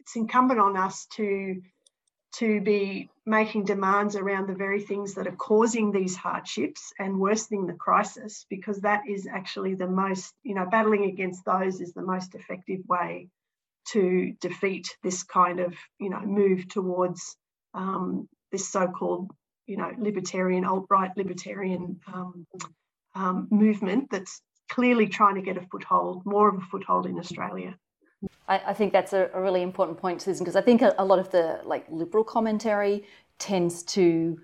It's incumbent on us to to be making demands around the very things that are causing these hardships and worsening the crisis, because that is actually the most, you know, battling against those is the most effective way to defeat this kind of, you know, move towards um, this so-called, you know, libertarian, alt-right libertarian um, um, movement that's clearly trying to get a foothold, more of a foothold in Australia. I, I think that's a, a, really important point, Susan, because I think a, a, lot of the like liberal commentary tends to,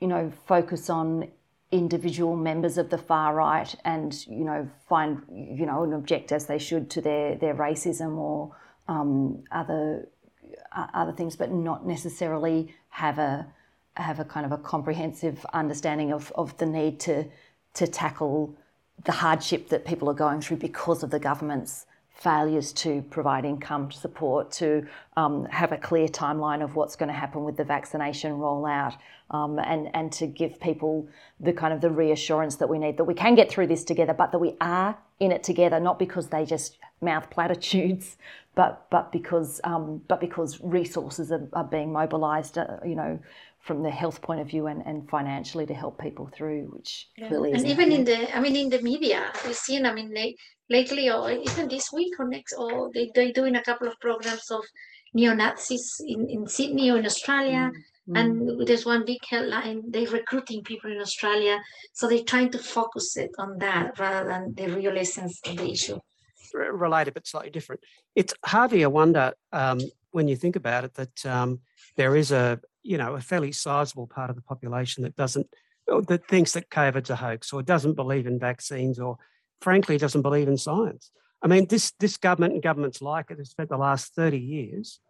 you know, focus on individual members of the far right and you know find you know and object as they should to their their racism or um, other uh, other things, but not necessarily have a have a kind of a comprehensive understanding of, of the need to to tackle the hardship that people are going through because of the government's failures to provide income support, to um, have a clear timeline of what's going to happen with the vaccination rollout, um, and and to give people the kind of the reassurance that we need that we can get through this together, but that we are in it together, not because they just mouth platitudes, but but because um, but because resources are, are being mobilised, uh, you know, from the health point of view and, and financially to help people through, which yeah. clearly and even in the I mean in the media we've seen I mean they lately or even this week or next or they, they're doing a couple of programs of neo-nazis in, in sydney or in australia. Mm-hmm. and there's one big headline they're recruiting people in australia. So they're trying to focus it on that rather than the real essence of the issue. Related but slightly different. It's hardly a wonder um, when you think about it that um, there is a you know a fairly sizable part of the population that doesn't that thinks that covid's a hoax or doesn't believe in vaccines or frankly doesn't believe in science. I mean, this, this government and governments like it have spent the last 30 years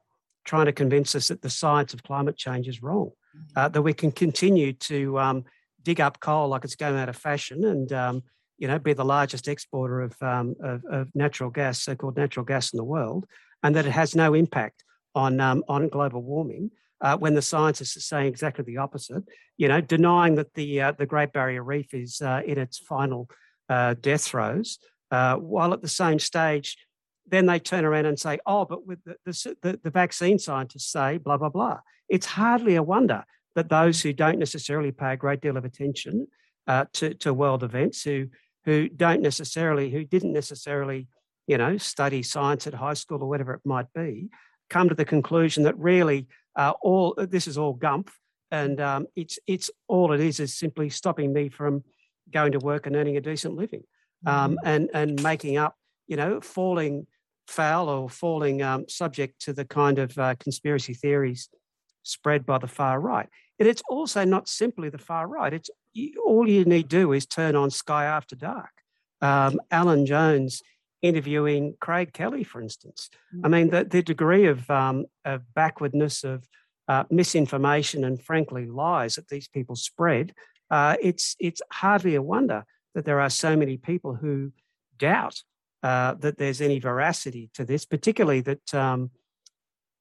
trying to convince us that the science of climate change is wrong, uh, mm-hmm. that we can continue to um, dig up coal like it's going out of fashion and, um, you know, be the largest exporter of, um, of, of, natural gas, so-called natural gas in the world, and that it has no impact on, um, on global warming. Uh, when the scientists are saying exactly the opposite, you know, denying that the uh, the Great Barrier Reef is uh, in its final uh, death throes, uh, while at the same stage, then they turn around and say, oh, but with the, the, the, vaccine scientists say blah, blah, blah. It's hardly a wonder that those who don't necessarily pay a great deal of attention uh, to, to world events, who, who don't necessarily, who didn't necessarily, you know, study science at high school or whatever it might be, come to the conclusion that really uh, all this is all gumph and um, it's it's all it is is simply stopping me from going to work and earning a decent living. Um, mm-hmm. and and making up you know falling foul or falling um, subject to the kind of uh, conspiracy theories spread by the far right. And it's also not simply the far right. It's all you need to do is turn on sky after dark. Um, alan jones interviewing craig kelly for instance i mm-hmm. mean the, the degree of, um, of backwardness of uh, misinformation and frankly lies that these people spread, uh, it's it's hardly a wonder that there are so many people who doubt uh, that there's any veracity to this, particularly that um,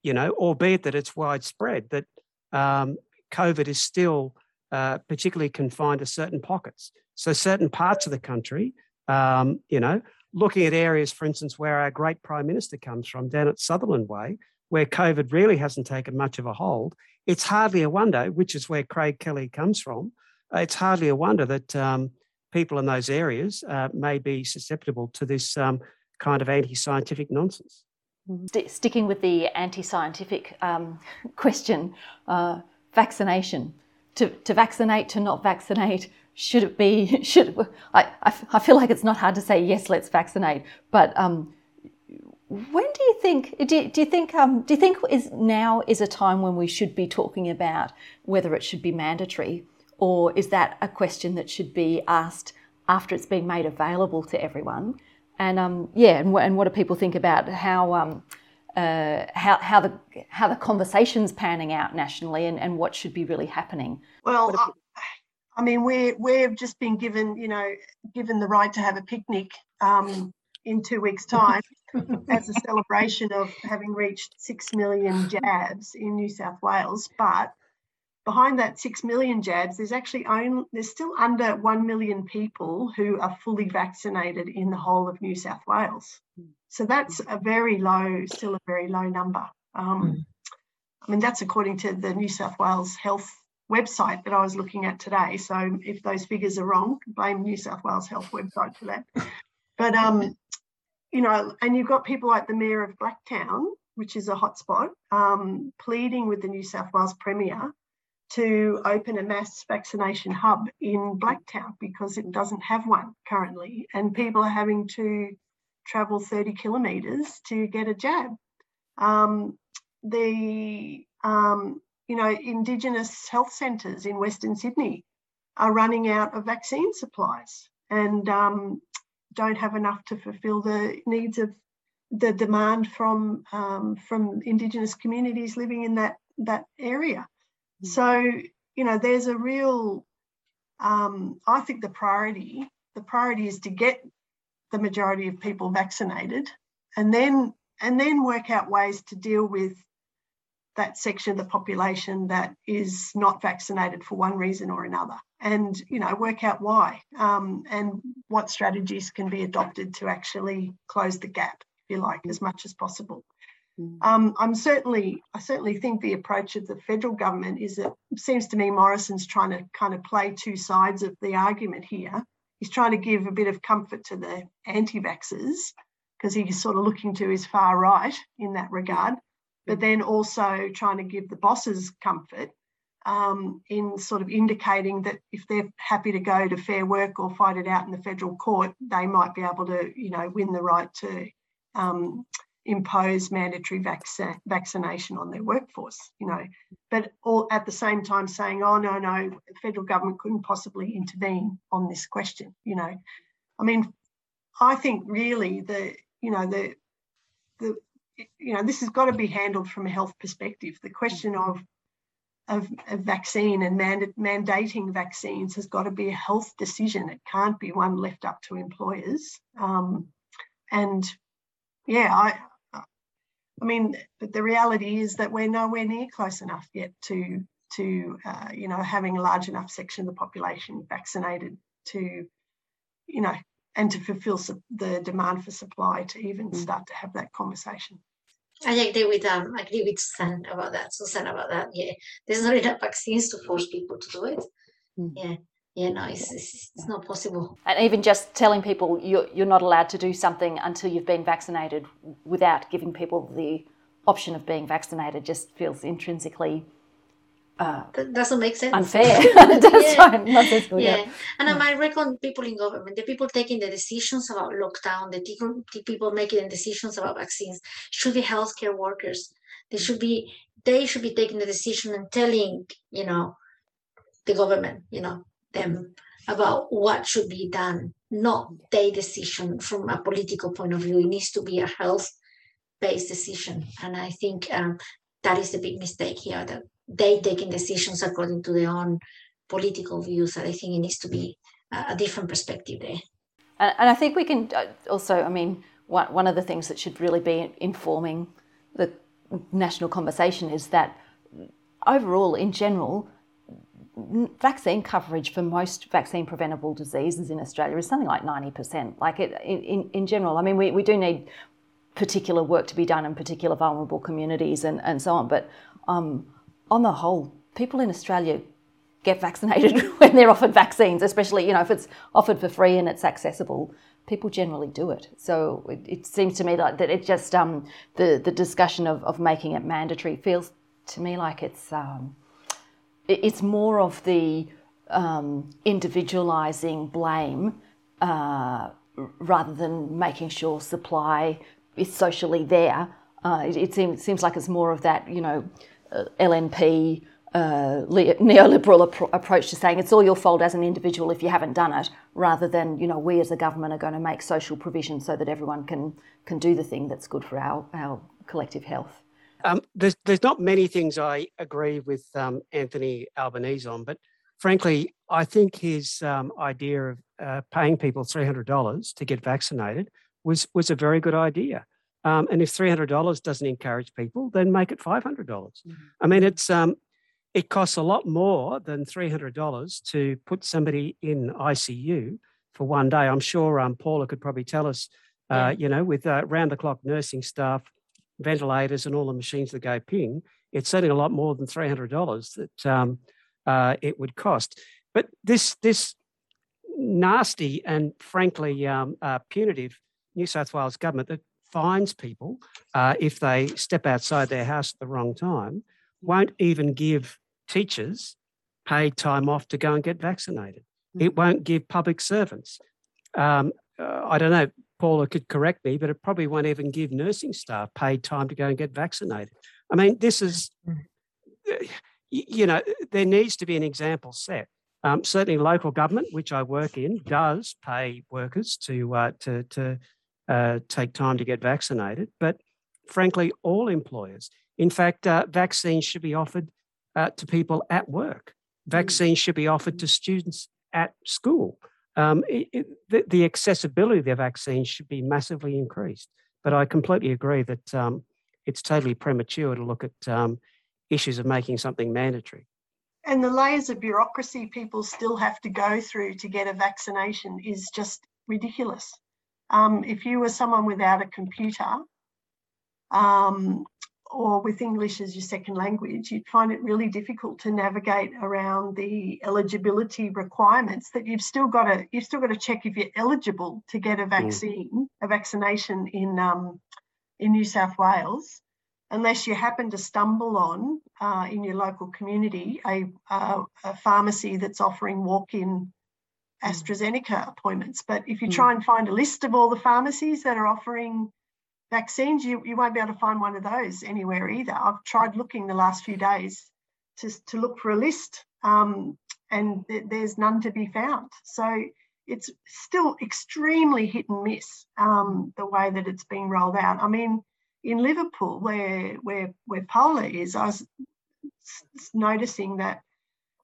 you know, albeit that it's widespread, that um, COVID is still uh, particularly confined to certain pockets. So certain parts of the country, um, you know, looking at areas, for instance, where our great prime minister comes from, down at Sutherland Way, where COVID really hasn't taken much of a hold, it's hardly a wonder, which is where Craig Kelly comes from. Uh, it's hardly a wonder that um, people in those areas uh, may be susceptible to this um, kind of anti-scientific nonsense. St- sticking with the anti-scientific um, question, uh, vaccination. To, to vaccinate, to not vaccinate, should it be? Should I, I feel like it's not hard to say yes, let's vaccinate. But um, when do you think? Do, do you think? Um, do you think is now is a time when we should be talking about whether it should be mandatory, or is that a question that should be asked after it's been made available to everyone? And um, yeah, and, and, what do people think about how um, uh, how, how the how the conversations panning out nationally and, and what should be really happening? Well, I, mean, we we've just been given you know given the right to have a picnic um, in two weeks' time as a celebration of having reached six million jabs in New South Wales, but behind that 6 million jabs, there's actually only, there's still under 1 million people who are fully vaccinated in the whole of New South Wales. So that's a very low, still a very low number. Um, mm. I mean, that's according to the New South Wales Health website that I was looking at today. So if those figures are wrong, blame New South Wales Health website for that. But um, you know, and you've got people like the mayor of Blacktown, which is a hotspot, um, pleading with the New South Wales Premier to open a mass vaccination hub in Blacktown because it doesn't have one currently, and people are having to travel 30 kilometres to get a jab. Um, the um, you know Indigenous health centres in Western Sydney are running out of vaccine supplies and um, don't have enough to fulfil the needs of the demand from um, from Indigenous communities living in that that area. Mm. So, you know, there's a real, um, I think the priority, the priority is to get the majority of people vaccinated and then and then work out ways to deal with that section of the population that is not vaccinated for one reason or another and you know work out why um, and what strategies can be adopted to actually close the gap if you like as much as possible Mm. Um, I'm certainly, I certainly think the approach of the federal government is that seems to me Morrison's trying to kind of play two sides of the argument here. He's trying to give a bit of comfort to the anti-vaxxers because he's sort of looking to his far right in that regard, but then also trying to give the bosses comfort um, in sort of indicating that if they're happy to go to fair work or fight it out in the federal court, they might be able to, you know, win the right to um, impose mandatory vac- vaccination on their workforce, you know, but all at the same time saying, oh, no, no, the federal government couldn't possibly intervene on this question, you know. I mean, I think really the, you know, the, the, you know, this has got to be handled from a health perspective. The question of of, of vaccine and manda- mandating vaccines has got to be a health decision. It can't be one left up to employers. Um, and yeah, I, I mean, but the reality is that we're nowhere near close enough yet to to uh, you know having a large enough section of the population vaccinated to you know and to fulfil the demand for supply to even mm. start to have that conversation. I agree with um I agree with Susan about that. Susan about that. Yeah, there's not enough vaccines to force people to do it. Mm. Yeah yeah, no, it's, it's, it's, not possible. And even just telling people you're, you're not allowed to do something until you've been vaccinated without giving people the option of being vaccinated just feels intrinsically uh, that doesn't make sense. Unfair. yeah. yeah. yeah. And I might reckon people in government, the people taking the decisions about lockdown, the people, the people making the decisions about vaccines should be healthcare workers. They should be they should be taking the decision and telling, you know, the government, you know, them about what should be done, not their decision from a political point of view. It needs to be a health based decision. And I think um, that is the big mistake here that they taking decisions according to their own political views. And I think it needs to be a, different perspective there. And I think we can uh, also, I mean, one, one of the things that should really be informing the national conversation is that overall, in general, vaccine coverage for most vaccine preventable diseases in Australia is something like 90%. Like it, in, in general, I mean, we, we do need particular work to be done in particular vulnerable communities and, and so on. But um, on the whole, people in Australia get vaccinated when they're offered vaccines, especially, you know, if it's offered for free and it's accessible, people generally do it. So it, it seems to me like that it just, um, the, the discussion of, of making it mandatory feels to me like it's, um, it's more of the um, individualizing blame uh, rather than making sure supply is socially there. Uh, it, it, seems, seems like it's more of that, you know, LNP uh, neoliberal ap- approach to saying it's all your fault as an individual if you haven't done it, rather than you know we as a government are going to make social provision so that everyone can can do the thing that's good for our our collective health. Um, there's there's not many things I agree with um, Anthony Albanese on, but frankly, I think his um, idea of uh, paying people three hundred dollars to get vaccinated was was a very good idea. Um, and if three hundred dollars doesn't encourage people, then make it five hundred dollars. Mm-hmm. I mean, it's um, it costs a lot more than three hundred dollars to put somebody in ICU for one day. I'm sure um, Paula could probably tell us. Uh, yeah. You know, with uh, round the clock nursing staff, ventilators and all the machines that go ping, it's certainly a lot more than three hundred dollars that um, uh, it would cost. But this this nasty and frankly um, uh, punitive New South Wales government that fines people uh, if they step outside their house at the wrong time won't even give teachers paid time off to go and get vaccinated. It mm. won't give public servants. Um, uh, I don't know, Paula could correct me, but it probably won't even give nursing staff paid time to go and get vaccinated. I mean, this is, mm. uh, you know, there needs to be an example set. Um, certainly, local government, which I work in, does pay workers to uh, to to uh, take time to get vaccinated. But frankly, all employers, in fact, uh, vaccines should be offered uh, to people at work. Mm. Vaccines should be offered to students at school um, it, it, the, the, accessibility of the vaccines should be massively increased. But I completely agree that um, it's totally premature to look at um, issues of making something mandatory. And the layers of bureaucracy people still have to go through to get a vaccination is just ridiculous. Um, if you were someone without a computer, um, or with English as your second language, you'd find it really difficult to navigate around the eligibility requirements that you've still got to you've still got to check if you're eligible to get a mm. vaccine, mm. a vaccination in um, in New South Wales, unless you happen to stumble on uh, in your local community a, uh, a pharmacy that's offering walk-in. AstraZeneca appointments. But if you mm. try and find a list of all the pharmacies that are offering vaccines, you, you won't be able to find one of those anywhere either. I've tried looking the last few days to, to look for a list um, and th- there's none to be found. So it's still extremely hit and miss um, the way that it's being rolled out. I mean, in Liverpool, where where where Paula is, I was noticing that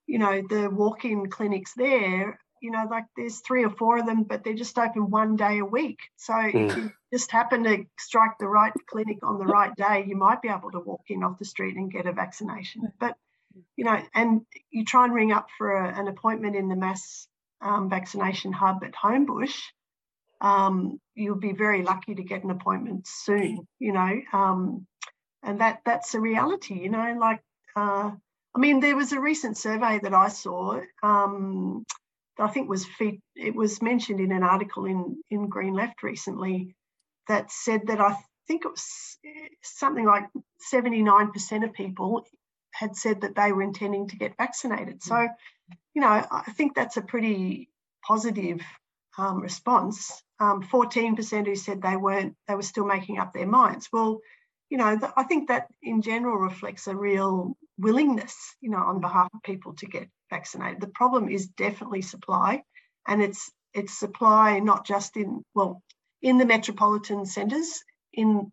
you know the walk-in clinics there you know, like there's three or four of them, but they're just open one day a week. So mm. if you just happen to strike the right clinic on the right day, you might be able to walk in off the street and get a vaccination. But, you know, and you try and ring up for a, an appointment in the mass um, vaccination hub at Homebush, um, you'll be very lucky to get an appointment soon, you know. Um, and that that's a reality, you know, like uh, I mean, there was a recent survey that I saw um, I think was it was mentioned in an article in in Green Left recently that said that I think it was something like 79% of people had said that they were intending to get vaccinated. So, you know, I think that's a pretty positive um, response. Um, 14% who said they weren't, they were still making up their minds. Well, you know, I think that in general reflects a real willingness, you know, on behalf of people to get vaccinated. The problem is definitely supply, and it's it's supply not just in well in the metropolitan centres in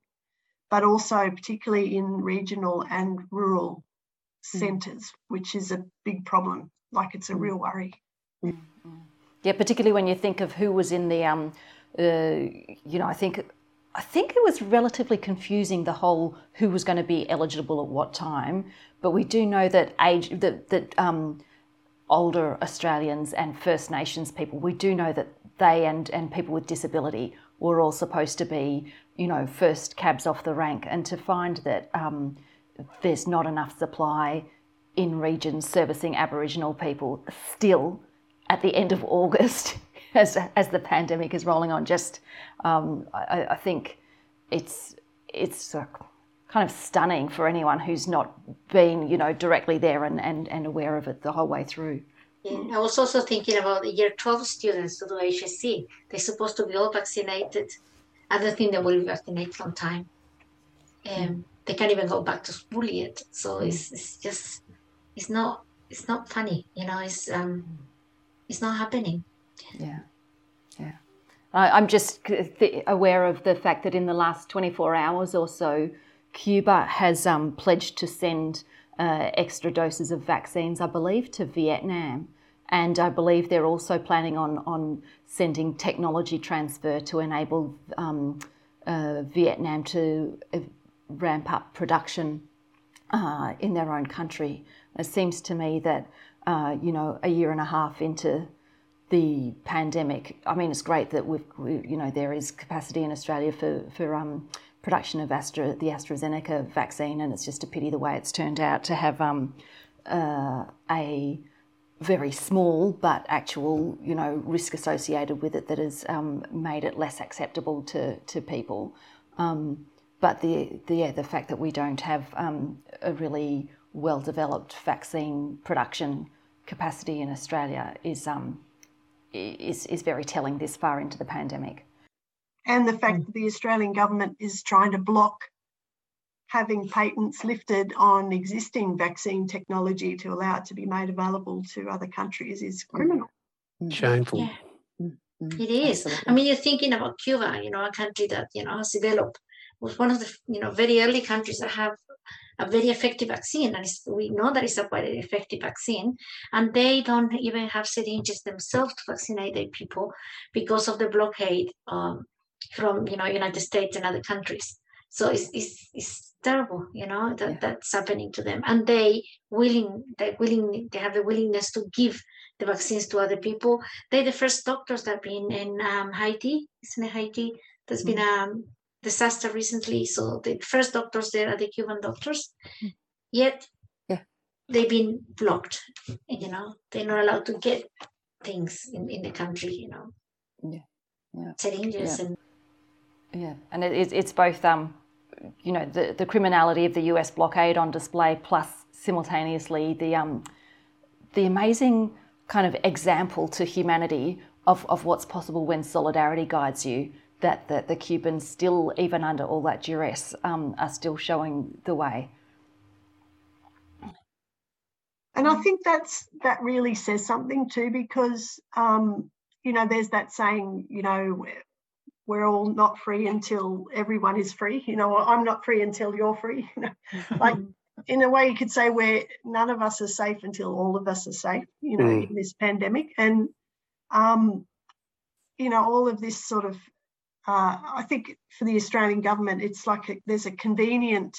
but also particularly in regional and rural centres, which is a big problem. Like it's a real worry. Yeah, particularly when you think of who was in the, um, uh, you know, I think, I think it was relatively confusing the whole who was going to be eligible at what time. But we do know that age that that um, older Australians and First Nations people, we do know that they and and people with disability were all supposed to be, you know, first cabs off the rank, and to find that um, there's not enough supply in regions servicing Aboriginal people still at the end of August as, as the pandemic is rolling on. Just, um, I, I, think it's it's kind of stunning for anyone who's not been, you know, directly there and, and, and aware of it the whole way through. Yeah, I was also thinking about the year 12 students to do HSC. They're supposed to be all vaccinated. I don't think they will vaccinate on time. Um, they can't even go back to school yet. So it's, it's just, it's not, it's not funny, you know, it's, um, it's not happening. Yeah, yeah. I'm just aware of the fact that in the last 24 hours or so, Cuba has um, pledged to send uh, extra doses of vaccines, I believe, to Vietnam. And I believe they're also planning on, on sending technology transfer to enable um, uh, Vietnam to uh, ramp up production uh, in their own country. It seems to me that uh, you know, a year and a half into the pandemic. I mean, it's great that we've, we, you know, there is capacity in Australia for for um, production of Astra, the AstraZeneca vaccine, and it's just a pity the way it's turned out to have um, uh, a very small but actual, you know, risk associated with it that has um, made it less acceptable to to people. Um, but the, the yeah, the fact that we don't have um, a really well developed vaccine production capacity in Australia is, um, is, is very telling this far into the pandemic. And the fact hmm. that the Australian government is trying to block having patents lifted on existing vaccine technology to allow it to be made available to other countries is hmm. criminal. Mm. Shameful. Yeah. Hmm. It is. Absolutely. I mean, you're thinking about Cuba, you know, a country that, you know, has developed, was one of the, you know, very early countries that have a very effective vaccine, and we know that it's a quite effective vaccine, and they don't even have syringes themselves to vaccinate their people because of the blockade um, from you know United States and other countries. So it's it's, it's terrible, you know that yeah. that's happening to them, and they willing they willing they have the willingness to give the vaccines to other people. They're the first doctors that have been in um, Haiti, isn't it Haiti? There's mm-hmm. been um, disaster recently. So the first doctors there are the Cuban doctors. Yet yeah. they've been blocked. You know, they're not allowed to get things in, in the country, you know. Yeah. Yeah. Syringes yeah. and yeah. And it, it's both um you know, the, the criminality of the US blockade on display plus simultaneously the um the amazing kind of example to humanity of, of what's possible when solidarity guides you that the, the Cubans still, even under all that duress, um, are still showing the way. And I think that's that really says something too, because um, you know, there's that saying, you know, we're all not free until everyone is free. You know, I'm not free until you're free. You know, like in a way, you could say we're none of us are safe until all of us are safe. You know, mm. in this pandemic, and um, you know, all of this sort of uh, I think for the Australian government, it's like a, there's a convenient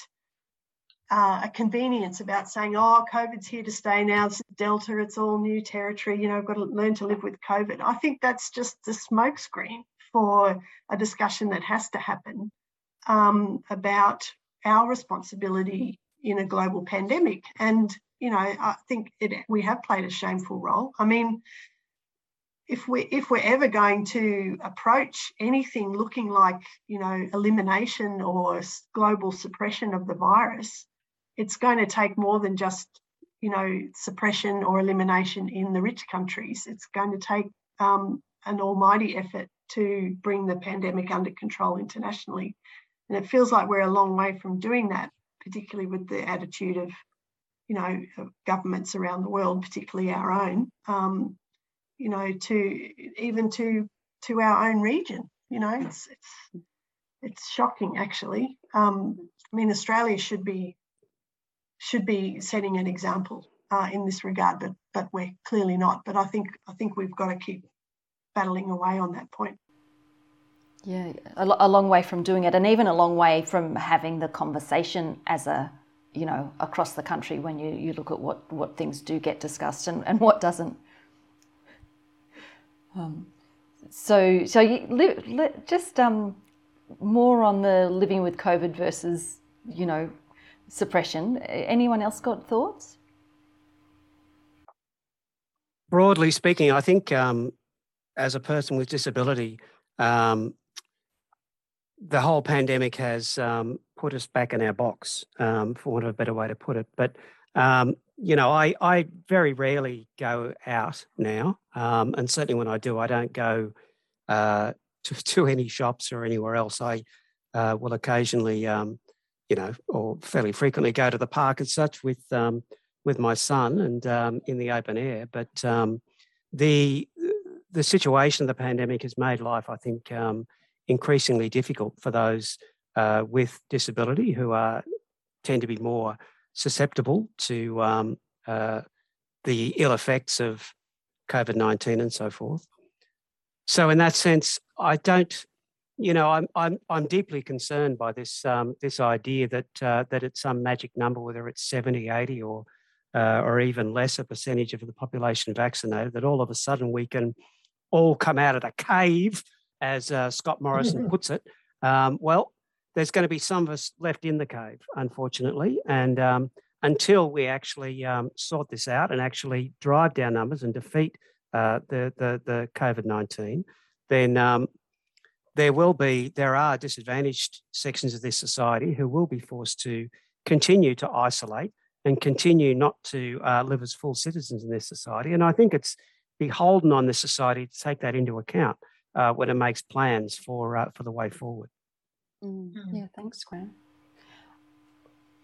uh, a convenience about saying, oh, COVID's here to stay now. It's Delta, it's all new territory. You know, I've got to learn to live with COVID. I think that's just the smokescreen for a discussion that has to happen um, about our responsibility in a global pandemic. And you know, I think it, we have played a shameful role. I mean, if we if we're ever going to approach anything looking like you know elimination or global suppression of the virus it's going to take more than just you know suppression or elimination in the rich countries. It's going to take um, an almighty effort to bring the pandemic under control internationally. And it feels like we're a long way from doing that particularly with the attitude of you know governments around the world particularly our own. Um, you know, to even to to our own region. You know, it's it's it's shocking actually. Um, I mean, Australia should be should be setting an example uh, in this regard, but but we're clearly not. But I think I think we've got to keep battling away on that point. Yeah, a, a long way from doing it, and even a long way from having the conversation as a you know across the country when you, you look at what, what things do get discussed and, and what doesn't. Um, so so you li- li- just um, more on the living with COVID versus you know suppression. Anyone else got thoughts? Broadly speaking, I think um, as a person with disability, um, the whole pandemic has um, put us back in our box, um, for want of a better way to put it. But um, you know, I I very rarely go out now, um, and certainly when I do, I don't go uh, to, to any shops or anywhere else. I uh, will occasionally, um, you know, or fairly frequently go to the park and such with um, with my son and um, in the open air. But um, the the situation of the pandemic has made life, I think, um, increasingly difficult for those uh, with disability who are tend to be more susceptible to um, uh, the ill effects of COVID nineteen and so forth. So, in that sense, I don't you know, I'm I'm I'm deeply concerned by this um, this idea that uh, that it's some magic number, whether it's 70, 80 or uh, or even less a percentage of the population vaccinated, that all of a sudden we can all come out of the cave, as uh, Scott Morrison puts it. Um, well, there's going to be some of us left in the cave, unfortunately, and um, until we actually um, sort this out and actually drive down numbers and defeat uh, the the the COVID nineteen, then um, there will be, there are disadvantaged sections of this society who will be forced to continue to isolate and continue not to uh, live as full citizens in this society. And I think it's beholden on the society to take that into account uh, when it makes plans for uh, for the way forward. Mm. Yeah, thanks, Graham.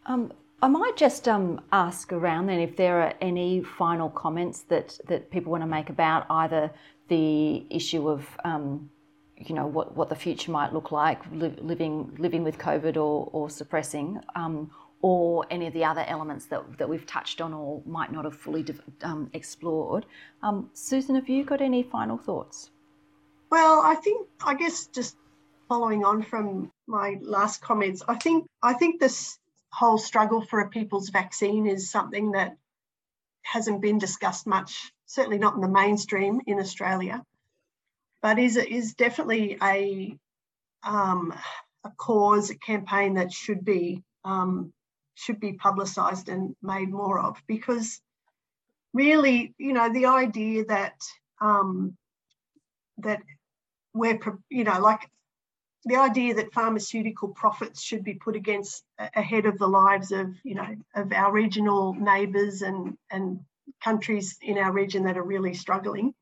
Um, I might just um, ask around then if there are any final comments that that people want to make about either the issue of um, you know what, what the future might look like li- living living with COVID or, or suppressing um, or any of the other elements that, that we've touched on or might not have fully um, explored. Um, Susan, have you got any final thoughts? Well, I think I guess just following on from my last comments, I think I think this whole struggle for a people's vaccine is something that hasn't been discussed much, certainly not in the mainstream in Australia but is is definitely a um, a cause, a campaign that should be um, should be publicised and made more of because really, you know, the idea that um, that we're you know like the idea that pharmaceutical profits should be put against ahead of the lives of you know of our regional neighbours and and countries in our region that are really struggling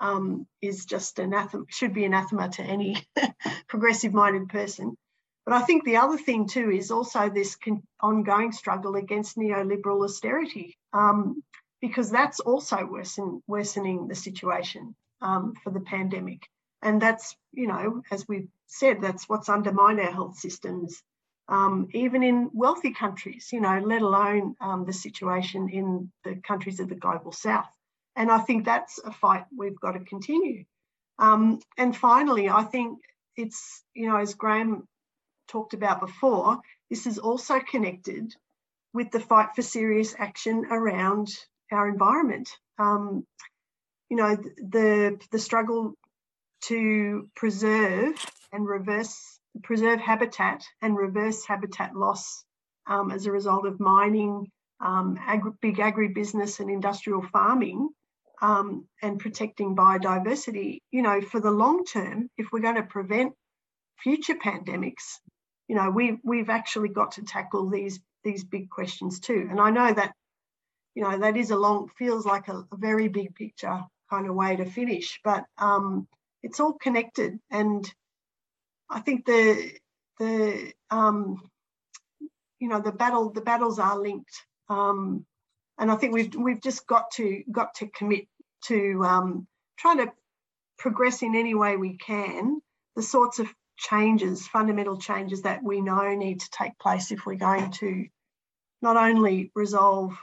um, is just anathema, should be anathema to any progressive minded person. But I think the other thing too is also this ongoing struggle against neoliberal austerity, um, because that's also worsen, worsening the situation um, for the pandemic. And that's, you know, as we've said, that's what's undermined our health systems, um, even in wealthy countries, you know, let alone um, the situation in the countries of the global south. And I think that's a fight we've got to continue. Um, and finally, I think it's, you know, as Graham talked about before, this is also connected with the fight for serious action around our environment. Um, you know, the, the struggle to preserve and reverse, preserve habitat and reverse habitat loss um, as a result of mining, um, agri- big agribusiness and industrial farming um, and protecting biodiversity, you know, for the long term, if we're going to prevent future pandemics, you know, we we've actually got to tackle these these big questions too. And I know that, you know, that is a long feels like a, a very big picture kind of way to finish, but um, it's all connected. And I think the the um, you know the battle the battles are linked. Um, and I think we've we've just got to got to commit to um, trying to progress in any way we can the sorts of changes, fundamental changes that we know need to take place if we're going to not only resolve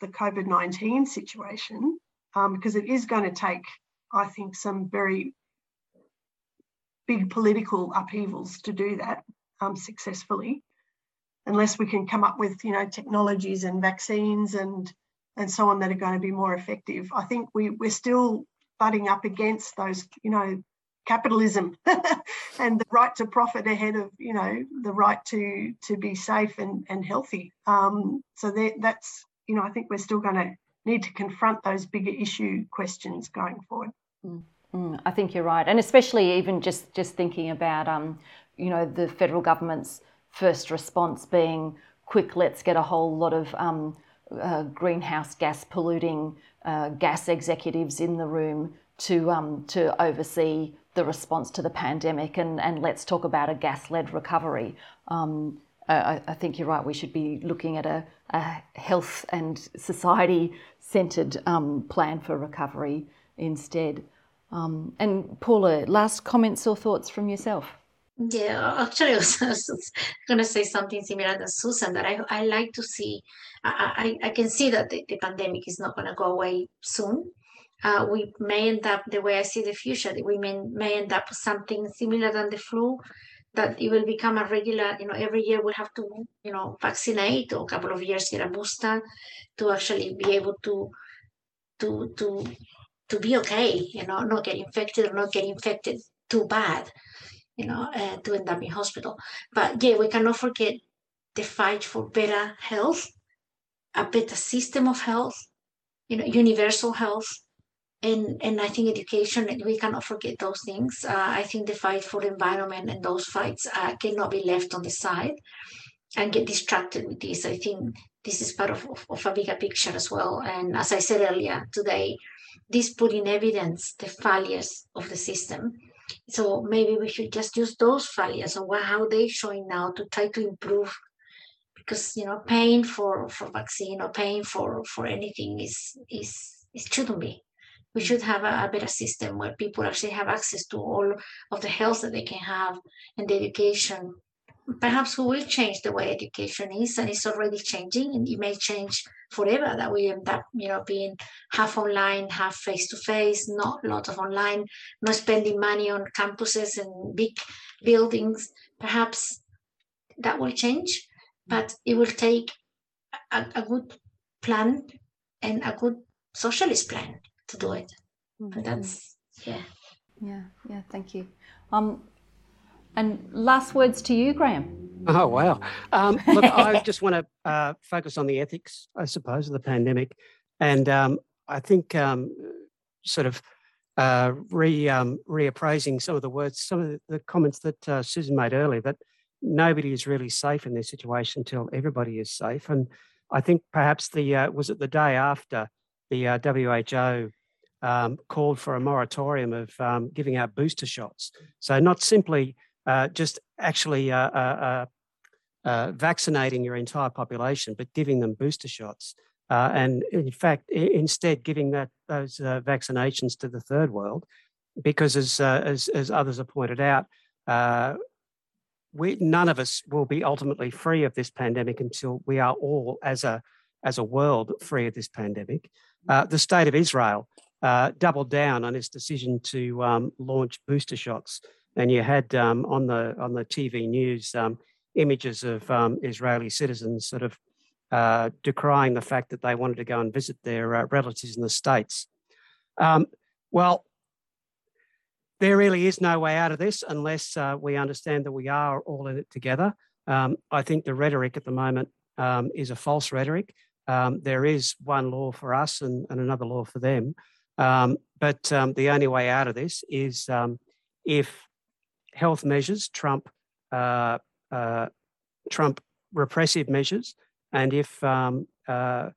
the COVID 19 situation, um, because it is going to take, I think, some very big political upheavals to do that um, successfully, unless we can come up with, you know, technologies and vaccines and and so on that are going to be more effective. I think we, we're still butting up against those, you know, capitalism and the right to profit ahead of you know the right to to be safe and and healthy. Um, so that's you know i think we're still going to need to confront those bigger issue questions going forward. Mm, mm, i think you're right and especially even just just thinking about um, you know the federal government's first response being quick let's get a whole lot of um, uh, greenhouse gas polluting uh, gas executives in the room to um, to oversee the response to the pandemic and, and let's talk about a gas led recovery. Um, I, I, think you're right, we should be looking at a, a health and society centred um, plan for recovery instead. Um, and Paula, last comments or thoughts from yourself? Yeah, actually, I was, going to say something similar to Susan that I, I like to see. I, I, I can see that the, the pandemic is not going to go away soon uh, we may end up the way I see the future. We may, may end up with something similar than the flu, that it will become a regular. You know, every year we'll have to you know vaccinate, or a couple of years get a booster to actually be able to to to to be okay. You know, not get infected or not get infected too bad. You know, uh, to end up in hospital. But yeah, we cannot forget the fight for better health, a better system of health. You know, universal health and and I think education we cannot forget those things. Uh, I think the fight for the environment and those fights uh, cannot be left on the side and get distracted with this. I think this is part of, of, of a bigger picture as well. And as I said earlier today, this put in evidence the failures of the system. So maybe we should just use those failures and how they showing now to try to improve because you know paying for for vaccine or paying for for anything is is it shouldn't be we should have a, a, better system where people actually have access to all of the health that they can have and the education. Perhaps we will change the way education is, and it's already changing, and it may change forever. That we end up, you know, being half online, half face to face, not a lot of online, not spending money on campuses and big buildings. Perhaps that will change, but it will take a, a good plan and a good socialist plan to do it. Mm-hmm. that's yeah. Yeah, yeah. Thank you. Um, and last words to you, Graham. Oh wow! Um, look, I just want to uh, focus on the ethics, I suppose, of the pandemic, and um, I think um, sort of uh, re um, reappraising some of the words, some of the comments that uh, Susan made earlier that nobody is really safe in this situation until everybody is safe, and I think perhaps the uh, was it the day after the uh, WHO um, called for a moratorium of um, giving out booster shots. So not simply uh, just actually uh, uh, uh, uh vaccinating your entire population, but giving them booster shots. Uh, and in fact, instead giving that those vaccinations to the third world, because as as, as others have pointed out, we none of us will be ultimately free of this pandemic until we are all as a as a world free of this pandemic. the state of Israel uh, doubled down on its decision to um, launch booster shots. And you had um, on the on the TV news um, images of um, Israeli citizens sort of uh, decrying the fact that they wanted to go and visit their uh, relatives in the states. Um, well, there really is no way out of this unless uh, we understand that we are all in it together. Um, I think the rhetoric at the moment is a false rhetoric. there is one law for us and, and another law for them. Um, but um, the only way out of this is um, if health measures trump uh, uh, trump repressive measures, and if um, uh,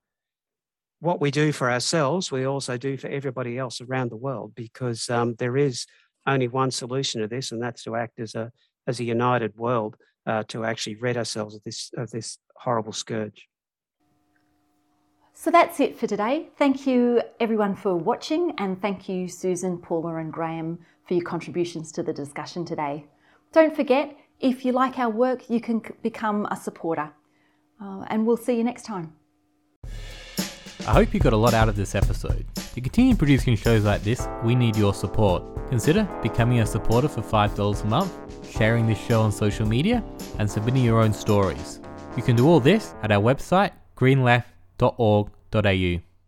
what we do for ourselves, we also do for everybody else around the world, because um, there is only one solution to this, and that's to act as a as a united world uh, to actually rid ourselves of this of this horrible scourge. So that's it for today. Thank you everyone for watching and thank you Susan, Paula and Graham for your contributions to the discussion today. Don't forget, if you like our work, you can become a supporter. Uh, and we'll see you next time. I hope you got a lot out of this episode. To continue producing shows like this, we need your support. Consider becoming a supporter for $5 a month, sharing this show on social media, and submitting your own stories. You can do all this at our website, greenleft.org.au.